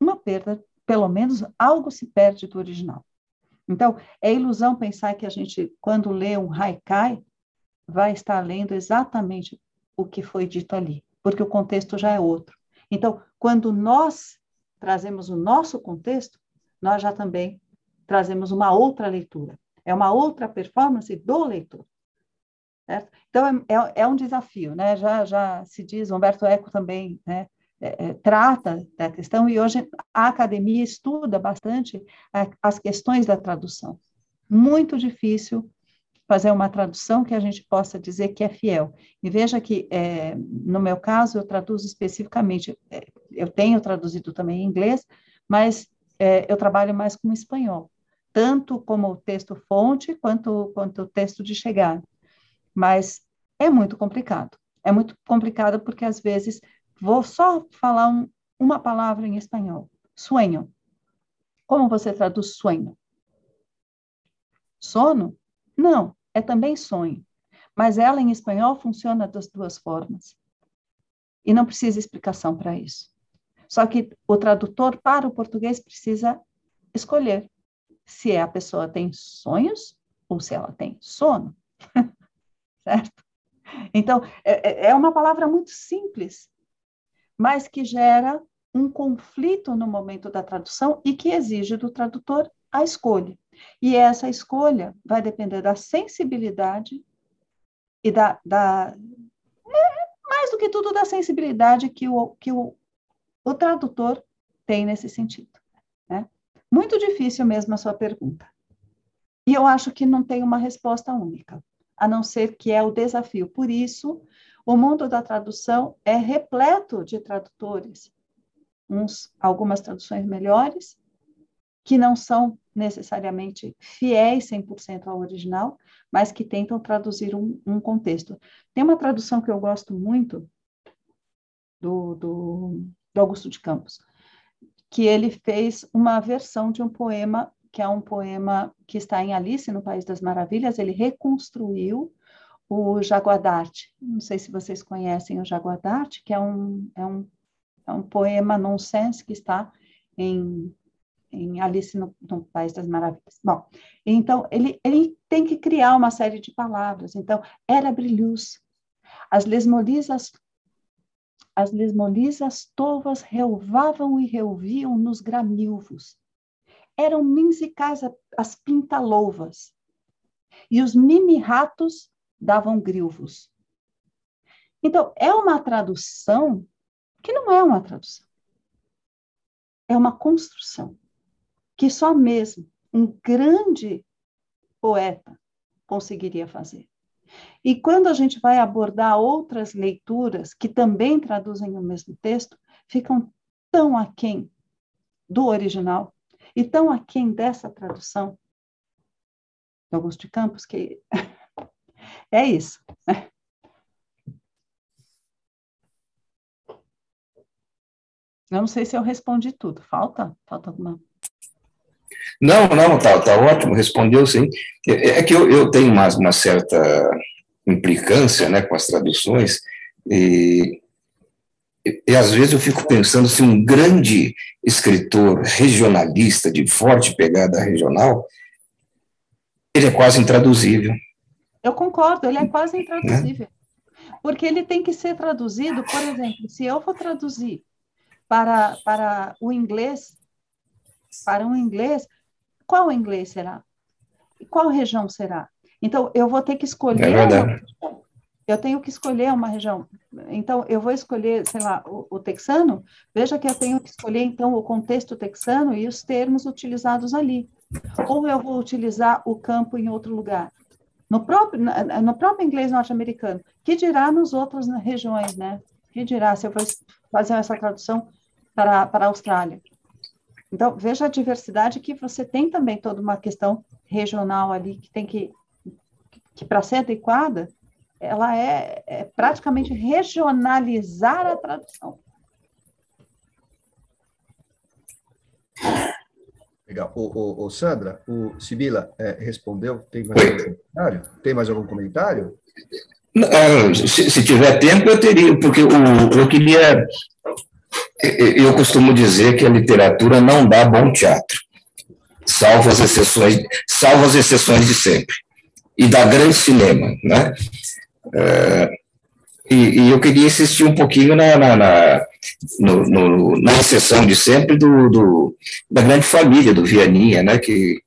uma perda pelo menos algo se perde do original. Então, é ilusão pensar que a gente, quando lê um haikai, vai estar lendo exatamente o que foi dito ali, porque o contexto já é outro. Então, quando nós trazemos o nosso contexto, nós já também trazemos uma outra leitura. É uma outra performance do leitor. Certo? Então, é, é, é um desafio, né? Já, já se diz, Humberto Eco também né, é, é, trata da questão e hoje a academia estuda bastante as questões da tradução. Muito difícil fazer uma tradução que a gente possa dizer que é fiel. E veja que, é, no meu caso, eu traduzo especificamente, é, eu tenho traduzido também em inglês, mas é, eu trabalho mais com espanhol, tanto como texto fonte, quanto, quanto o texto de chegada. Mas é muito complicado. É muito complicado porque, às vezes, Vou só falar um, uma palavra em espanhol. Sueño. Como você traduz sonho? Sono? Não, é também sonho. Mas ela em espanhol funciona das duas formas. E não precisa explicação para isso. Só que o tradutor para o português precisa escolher se a pessoa tem sonhos ou se ela tem sono. certo? Então, é, é, é uma palavra muito simples, mas que gera um conflito no momento da tradução e que exige do tradutor a escolha. E essa escolha vai depender da sensibilidade e da, da é, mais do que tudo da sensibilidade que o, que o, o tradutor tem nesse sentido. Né? Muito difícil mesmo a sua pergunta. E eu acho que não tem uma resposta única, a não ser que é o desafio. Por isso, o mundo da tradução é repleto de tradutores, uns algumas traduções melhores, que não são necessariamente fiéis 100% ao original, mas que tentam traduzir um, um, contexto. Tem uma tradução que eu gosto muito do, do, do Augusto de Campos, que ele fez uma versão de um poema que é um poema que está em Alice no País das Maravilhas, ele reconstruiu o Jaguardarte. Não sei se vocês conhecem o Jaguardarte, que é um, é um, é um poema nonsense que está em, em Alice no, no, País das Maravilhas. Bom, então ele, ele tem que criar uma série de palavras. Então, era brilhus. As lesmolisas as lesmolisas tovas relvavam e relviam nos gramilvos. Eram minsicais as pintalouvas. E os mimi-ratos davam grilvos. Então, é uma tradução que não é uma tradução. É uma construção que só mesmo um grande poeta conseguiria fazer. E quando a gente vai abordar outras leituras que também traduzem o mesmo texto, ficam tão aquém do original e tão aquém dessa tradução de Augusto de Campos que é isso. Eu não sei se eu respondi tudo. Falta? Falta alguma? Não, não, tá, tá ótimo, respondeu sim. É, é que eu, eu tenho uma, uma certa implicância né, com as traduções, e, e, e, às vezes eu fico pensando se um grande escritor regionalista, de forte pegada regional, ele é quase intraduzível. Eu concordo, ele é quase intraduzível. Porque ele tem que ser traduzido, por exemplo, se eu for traduzir para, para o inglês, para um inglês, qual inglês será? Qual região será? Então, eu vou ter que escolher. É eu tenho que escolher uma região. Então, eu vou escolher, sei lá, o, o, texano. Veja que eu tenho que escolher, então, o contexto texano e os termos utilizados ali. Ou eu vou utilizar o campo em outro lugar no próprio, no próprio inglês norte-americano, que dirá nos outras regiões, né? Que dirá se eu for fazer essa tradução para, para a Austrália. Então, veja a diversidade que você tem também toda uma questão regional ali que tem que, que para ser adequada, ela é, é praticamente regionalizar a tradução. Legal. O, o, o Sandra, o Sibila é, respondeu. Tem mais algum comentário? Tem mais algum comentário? Não, se, se, tiver tempo, eu teria, porque o, eu queria. Eu costumo dizer que a literatura não dá bom teatro, salvo as exceções, salvo as exceções de sempre, e dá grande cinema, né? É, e, e, eu queria insistir um pouquinho na, na, na, no, no, na exceção de sempre do, do, da grande família do Vianinha, né? Que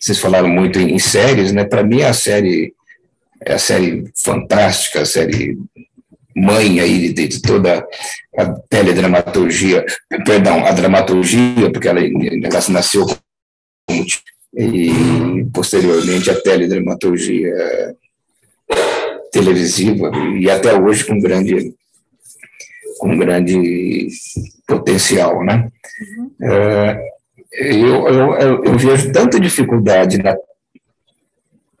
vocês falaram muito em, séries, né? Para mim, a série é a série fantástica, a série mãe aí de, de, toda a teledramaturgia, perdão, a dramaturgia, porque ela, ela nasceu e posteriormente a teledramaturgia televisiva e até hoje com grande com grande potencial, né? Uhum. É, eu, eu, eu, vejo tanta dificuldade na,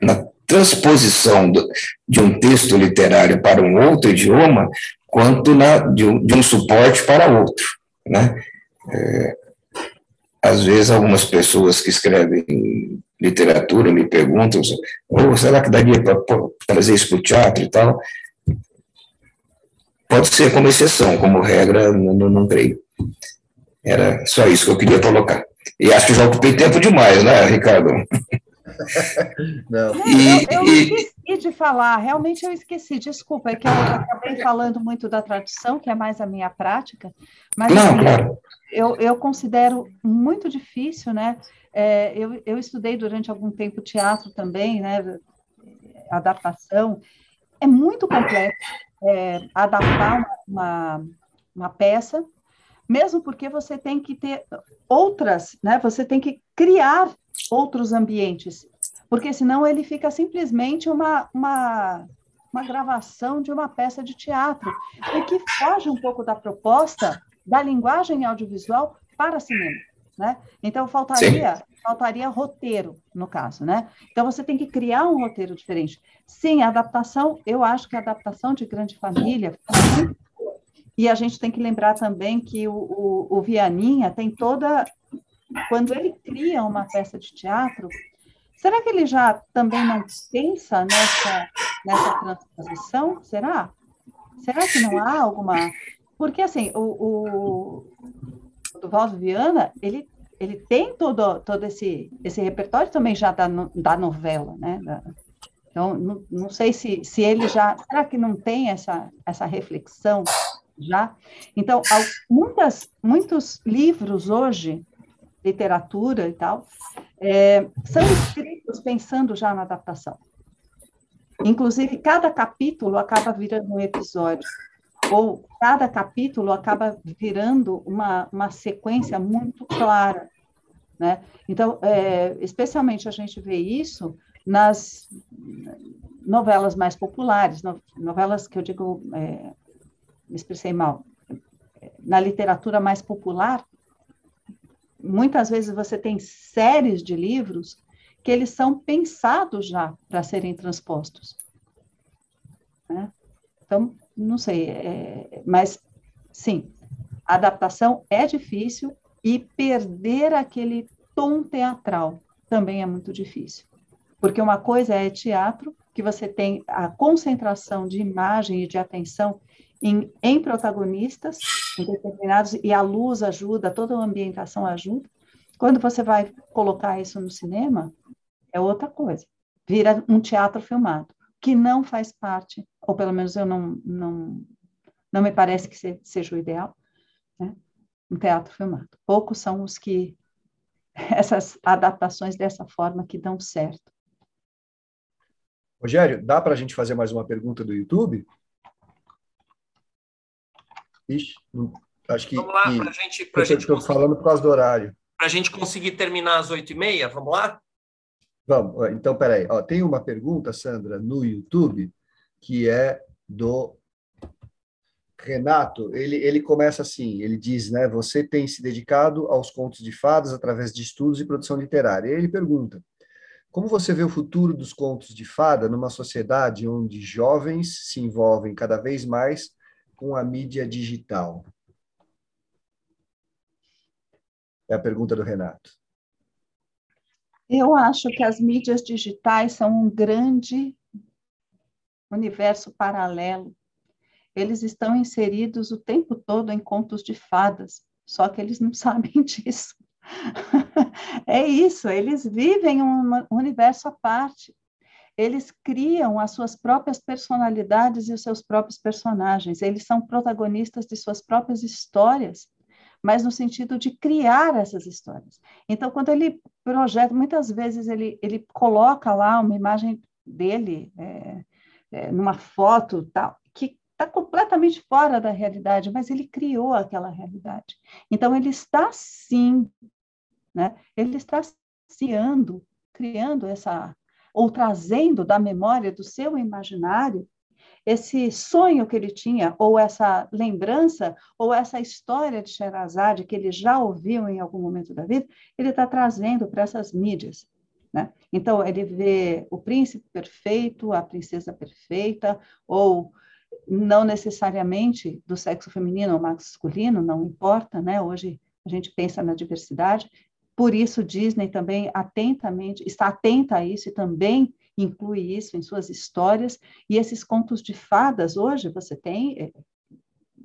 na transposição do, de um texto literário para um outro idioma, quanto na, de, um, de um suporte para outro, né? É, às vezes, algumas pessoas que escrevem literatura me perguntam: oh, será que daria para trazer isso para o teatro e tal? Pode ser como exceção, como regra, não, não, não creio. Era só isso que eu queria colocar. E acho que já ocupei tempo demais, né, Ricardo? Não. E, eu, eu esqueci de falar, realmente eu esqueci, desculpa, é que eu acabei falando muito da tradução, que é mais a minha prática, mas não, assim, eu, eu considero muito difícil, né? É, eu, eu estudei durante algum tempo teatro também, né? Adaptação. É muito complexo é, adaptar uma, uma peça, mesmo porque você tem que ter outras, né? Você tem que criar outros ambientes, porque senão ele fica simplesmente uma, uma, uma gravação de uma peça de teatro, e que foge um pouco da proposta da linguagem audiovisual para cinema. Né? Então faltaria faltaria roteiro no caso, né? Então você tem que criar um roteiro diferente. Sim, a adaptação, eu acho que a adaptação de Grande Família e a gente tem que lembrar também que o, o, o Vianinha tem toda quando ele cria uma peça de teatro, será que ele já também não pensa nessa, nessa transposição? Será? Será que não há alguma. Porque, assim, o, o, Duvaldo Viana, ele, ele tem todo, todo esse, esse repertório também já da, da novela, né? Da, então, não, não sei se, se ele já. Será que não tem essa, essa reflexão já? Então, muitas, muitos livros hoje literatura e tal, é, são escritos pensando já na adaptação. Inclusive, cada capítulo acaba virando um episódio, ou cada capítulo acaba virando uma, uma sequência muito clara. Né? Então, é, especialmente a gente vê isso nas novelas mais populares, novelas que eu digo, é, me expressei mal, na literatura mais popular, muitas vezes você tem séries de livros que eles são pensados já para serem transpostos. Né? Então, não sei, é, mas sim, a adaptação é difícil e perder aquele tom teatral também é muito difícil. Porque uma coisa é teatro, que você tem a concentração de imagem e de atenção em, em protagonistas em determinados, e a luz ajuda, toda a ambientação ajuda. Quando você vai colocar isso no cinema, é outra coisa. Vira um teatro filmado, que não faz parte, ou pelo menos eu não, não, não me parece que seja o ideal, né? um teatro filmado. Poucos são os que, essas adaptações dessa forma que dão certo. Rogério, dá para a gente fazer mais uma pergunta do YouTube? Ixi, acho que. Vamos lá, para gente, pra gente. Estou falando por causa do horário. Para a gente conseguir terminar às oito e meia, vamos lá? Vamos, então, peraí. Ó, tem uma pergunta, Sandra, no YouTube, que é do Renato. Ele, ele começa assim: ele diz, né? Você tem se dedicado aos contos de fadas através de estudos e produção literária. E ele pergunta: como você vê o futuro dos contos de fada numa sociedade onde jovens se envolvem cada vez mais com a mídia digital? É a pergunta do Renato. Eu acho que as mídias digitais são um grande universo paralelo. Eles estão inseridos o tempo todo em contos de fadas, só que eles não sabem disso. é isso, eles vivem um universo à parte eles criam as suas próprias personalidades e os seus próprios personagens. Eles são protagonistas de suas próprias histórias, mas no sentido de criar essas histórias. Então, quando ele projeta, muitas vezes ele, ele coloca lá uma imagem dele é, é, numa foto tal, que está completamente fora da realidade, mas ele criou aquela realidade. Então, ele está sim, né? ele está criando, criando essa, ou trazendo da memória do seu imaginário esse sonho que ele tinha, ou essa lembrança, ou essa história de Sherazade que ele já ouviu em algum momento da vida, ele está trazendo para essas mídias. Né? Então, ele vê o príncipe perfeito, a princesa perfeita, ou não necessariamente do sexo feminino ou masculino, não importa, né? Hoje a gente pensa na diversidade, por isso Disney também atentamente está atenta a isso e também inclui isso em suas histórias e esses contos de fadas hoje você tem é,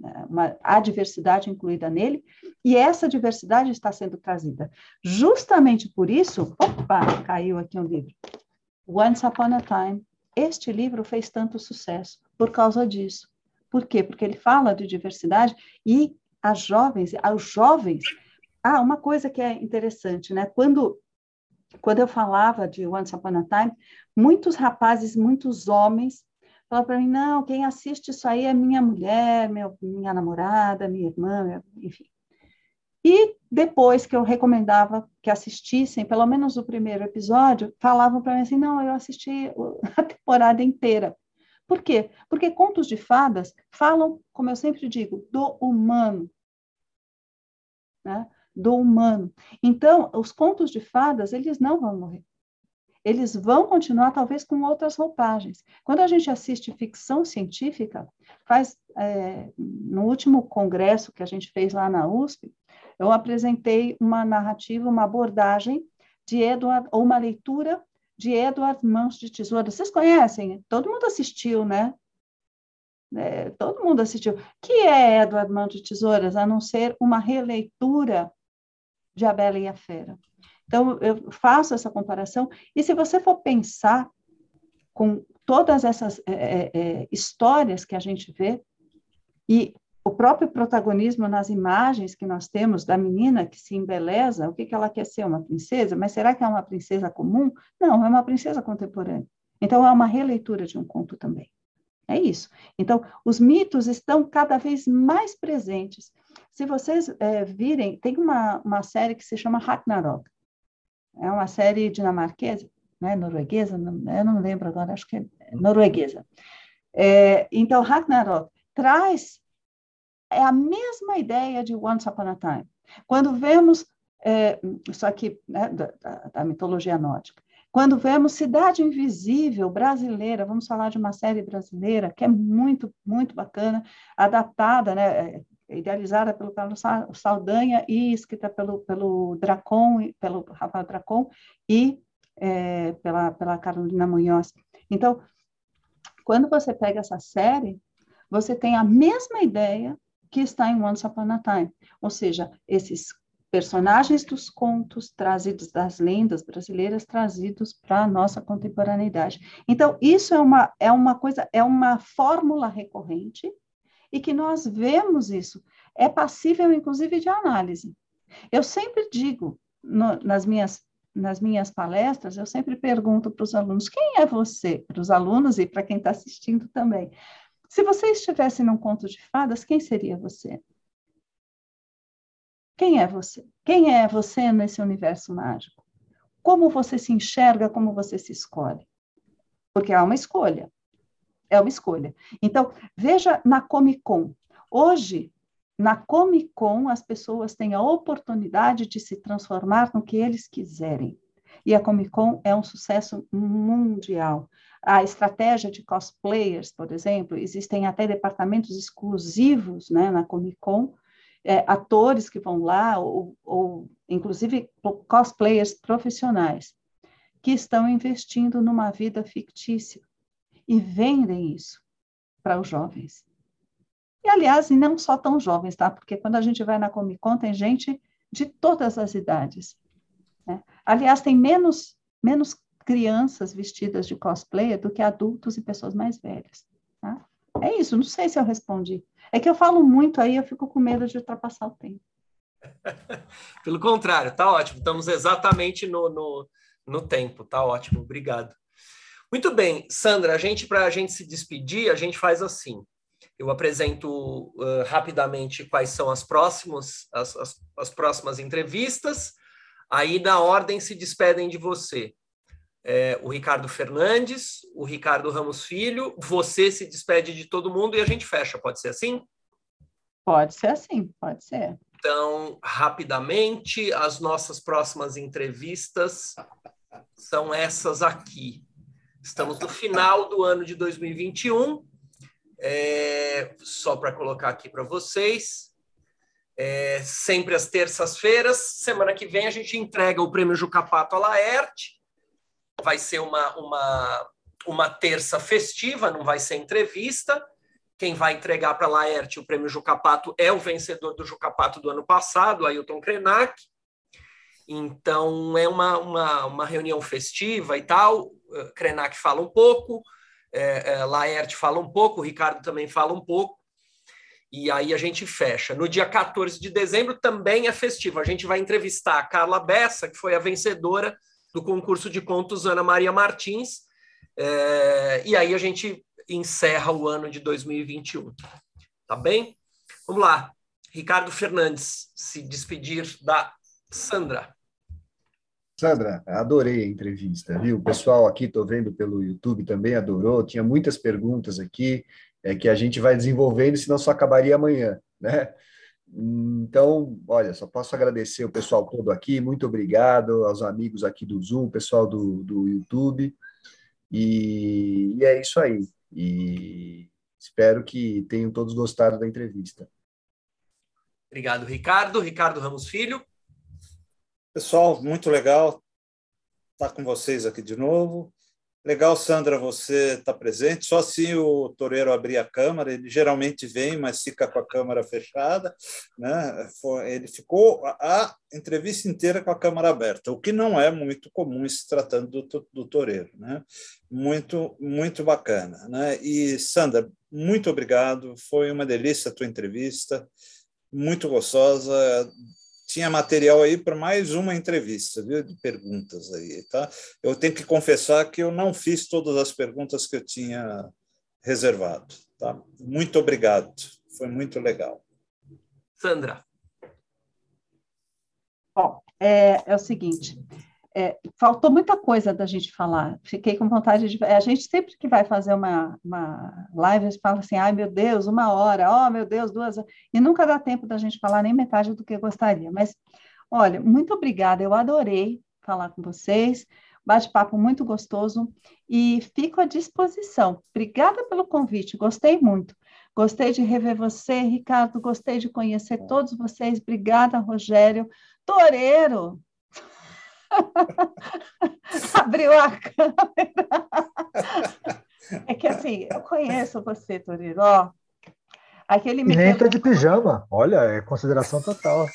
é, uma, a diversidade incluída nele, e essa diversidade está sendo trazida. Justamente por isso, opa, caiu aqui um livro. Once Upon a Time. Este livro fez tanto sucesso por causa disso. Por quê? Porque ele fala de diversidade e as jovens, aos jovens. Ah, uma coisa que é interessante, né? Quando quando eu falava de Once Upon a Time, muitos rapazes, muitos homens falavam para mim: não, quem assiste isso aí é minha mulher, meu, minha namorada, minha irmã, enfim. E depois que eu recomendava que assistissem, pelo menos o primeiro episódio, falavam para mim assim: não, eu assisti a temporada inteira. Por quê? Porque contos de fadas falam, como eu sempre digo, do humano. Né? Do humano. Então, os contos de fadas, eles não vão morrer. Eles vão continuar, talvez, com outras roupagens. Quando a gente assiste ficção científica, faz é, no último congresso que a gente fez lá na USP, eu apresentei uma narrativa, uma abordagem de Edward, ou uma leitura de Edward Mãos de Tesoura. Vocês conhecem? Todo mundo assistiu, né? É, todo mundo assistiu. que é Edward Mãos de Tesouras, a não ser uma releitura de A Bela e a Fera? Então, eu faço essa comparação, e se você for pensar com todas essas é, é, histórias que a gente vê, e o próprio protagonismo nas imagens que nós temos da menina que se embeleza, o que, que ela quer ser? Uma princesa? Mas será que é uma princesa comum? Não, é uma princesa contemporânea. Então, é uma releitura de um conto também. É isso. Então, os mitos estão cada vez mais presentes. Se vocês é, virem, tem uma, uma série que se chama Ragnarok. É uma série dinamarquesa, né, norueguesa, não, eu não lembro agora, acho que é norueguesa. É, então, Ragnarok traz é a mesma ideia de Once Upon a Time. Quando vemos, é, isso aqui né, da, da, mitologia nórdica, quando vemos Cidade Invisível brasileira, vamos falar de uma série brasileira que é muito, muito bacana, adaptada, né, é, idealizada pelo Carlos Saldanha e escrita pelo, pelo Dracon, pelo Rafael Dracon e é, pela, pela Carolina Munhoz. Então, quando você pega essa série, você tem a mesma ideia que está em Once Upon a Time. Ou seja, esses personagens dos contos trazidos das lendas brasileiras trazidos para a nossa contemporaneidade. Então, isso é uma, é uma coisa, é uma fórmula recorrente e que nós vemos isso. É passível, inclusive, de análise. Eu sempre digo no, nas, minhas, nas minhas palestras, eu sempre pergunto para os alunos: quem é você? Para os alunos e para quem está assistindo também. Se você estivesse num conto de fadas, quem seria você? Quem é você? Quem é você nesse universo mágico? Como você se enxerga, como você se escolhe? Porque há uma escolha. É uma escolha. Então, veja na Comic Con. Hoje, na Comic Con, as pessoas têm a oportunidade de se transformar no que eles quiserem. E a Comic Con é um sucesso mundial a estratégia de cosplayers, por exemplo, existem até departamentos exclusivos né, na Comic Con, é, atores que vão lá, ou, ou inclusive cosplayers profissionais, que estão investindo numa vida fictícia e vendem isso para os jovens. E, aliás, não só tão jovens, tá? Porque quando a gente vai na Comic Con, tem gente de todas as idades. Né? Aliás, tem menos, menos crianças vestidas de cosplayer do que adultos e pessoas mais velhas. Tá? É isso, não sei se eu respondi. É que eu falo muito aí, eu fico com medo de ultrapassar o tempo. Pelo contrário, tá ótimo. Estamos exatamente no, no, no tempo, tá ótimo, obrigado. Muito bem, Sandra, a gente, para a gente se despedir, a gente faz assim. Eu apresento uh, rapidamente quais são as próximas, as, as, as, próximas entrevistas. Aí, na ordem, se despedem de você. É, o Ricardo Fernandes, o Ricardo Ramos Filho, você se despede de todo mundo e a gente fecha. Pode ser assim? Pode ser assim, pode ser. Então, rapidamente, as nossas próximas entrevistas são essas aqui. Estamos no final do ano de 2021. É, só para colocar aqui para vocês. É, sempre às terças-feiras. Semana que vem a gente entrega o prêmio Jucapato à Laerte. Vai ser uma, uma, uma terça festiva, não vai ser entrevista. Quem vai entregar para a Laerte o prêmio Jucapato é o vencedor do Jucapato do ano passado, Ailton Krenak. Então, é uma, uma, uma reunião festiva e tal. Eh, Krenak fala um pouco, é, é, Laerte fala um pouco, o Ricardo também fala um pouco. E aí a gente fecha. No dia 14 de dezembro também é festivo. A gente vai entrevistar a Carla Bessa, que foi a vencedora do concurso de contos Ana Maria Martins. É, e aí a gente encerra o ano de 2021. Tá bem? Vamos lá. Ricardo Fernandes, se despedir da Sandra. Sandra, adorei a entrevista, viu? O pessoal aqui, estou vendo pelo YouTube, também adorou. Tinha muitas perguntas aqui é, que a gente vai desenvolvendo, senão só acabaria amanhã, né? Então, olha, só posso agradecer o pessoal todo aqui, muito obrigado aos amigos aqui do Zoom, pessoal do, do YouTube, e, e é isso aí. E espero que tenham todos gostado da entrevista. Obrigado, Ricardo. Ricardo Ramos Filho. Pessoal, muito legal estar com vocês aqui de novo. Legal, Sandra, você está presente. Só assim o toureiro abrir a câmera, ele geralmente vem, mas fica com a câmera fechada. Né? Ele ficou a entrevista inteira com a câmera aberta, o que não é muito comum se tratando do, do. Né? Muito, muito bacana. Né? E, Sandra, muito obrigado. Foi uma delícia a tua entrevista, muito gostosa tinha material aí para mais uma entrevista, viu, de perguntas aí, tá? Eu tenho que confessar que eu não fiz todas as perguntas que eu tinha reservado, tá? Muito obrigado, foi muito legal. Sandra. Bom, é, é o seguinte, é, faltou muita coisa da gente falar. Fiquei com vontade de. A gente sempre que vai fazer uma, uma live, a gente fala assim: ai meu Deus, uma hora, oh meu Deus, duas horas. E nunca dá tempo da gente falar nem metade do que gostaria. Mas, olha, muito obrigada, eu adorei falar com vocês. Bate-papo muito gostoso e fico à disposição. Obrigada pelo convite, gostei muito. Gostei de rever você, Ricardo, gostei de conhecer todos vocês. Obrigada, Rogério. Toreiro, Abriu a câmera. É que assim, eu conheço você, Torino. Ó, aquele me nem tá de pijama. Olha, é consideração total.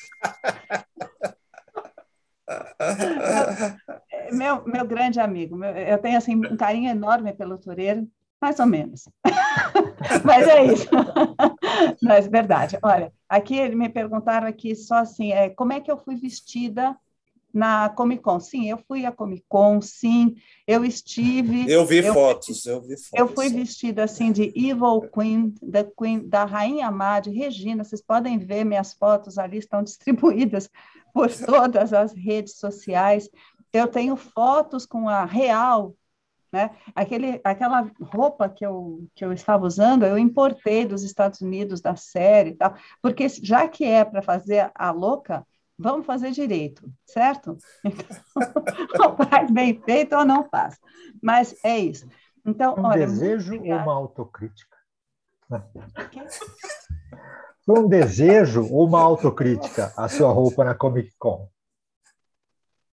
meu, meu grande amigo, meu, eu tenho assim um carinho enorme pelo Toreiro, mais ou menos. Mas é isso. Mas verdade. Olha, aqui me perguntaram aqui só assim, é, como é que eu fui vestida na Comic Con. Sim, eu fui à Comic Con, sim, eu estive. Eu vi eu, fotos, eu vi fotos. Eu fui vestida assim de Evil Queen, da Queen, da Rainha Má de Regina. Vocês podem ver minhas fotos ali, estão distribuídas por todas as redes sociais. Eu tenho fotos com a Real, né? Aquele, aquela roupa que eu, que eu estava usando, eu importei dos Estados Unidos, da série e tal, porque já que é para fazer a louca, vamos fazer direito, certo? Então, faz bem feito ou não faz. Mas é isso. Então, um olha, desejo ou uma autocrítica? Foi um desejo ou uma autocrítica a sua roupa na Comic Con?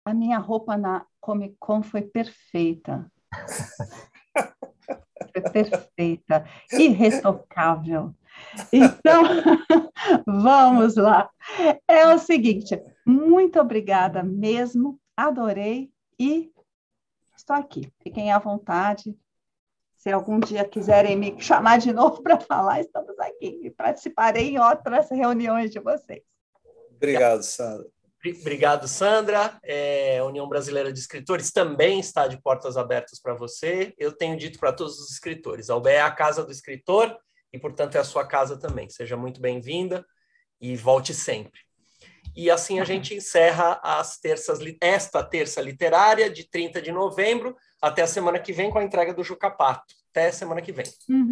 A minha roupa na Comic Con foi perfeita. foi perfeita, irretocável. Então, vamos lá. É o seguinte, muito obrigada mesmo, adorei e estou aqui. Fiquem à vontade. Se algum dia quiserem me chamar de novo para falar, estamos aqui e participarei em outras reuniões de vocês. Obrigado, Sandra. Obrigado, Sandra. É, a União Brasileira de Escritores também está de portas abertas para você. Eu tenho dito para todos os escritores: a UBE é a casa do escritor e, portanto, é a sua casa também. Seja muito bem-vinda e volte sempre. E assim a gente encerra as terças, esta terça literária de 30 de novembro até a semana que vem com a entrega do Jucapato. Até semana que vem. Uhum.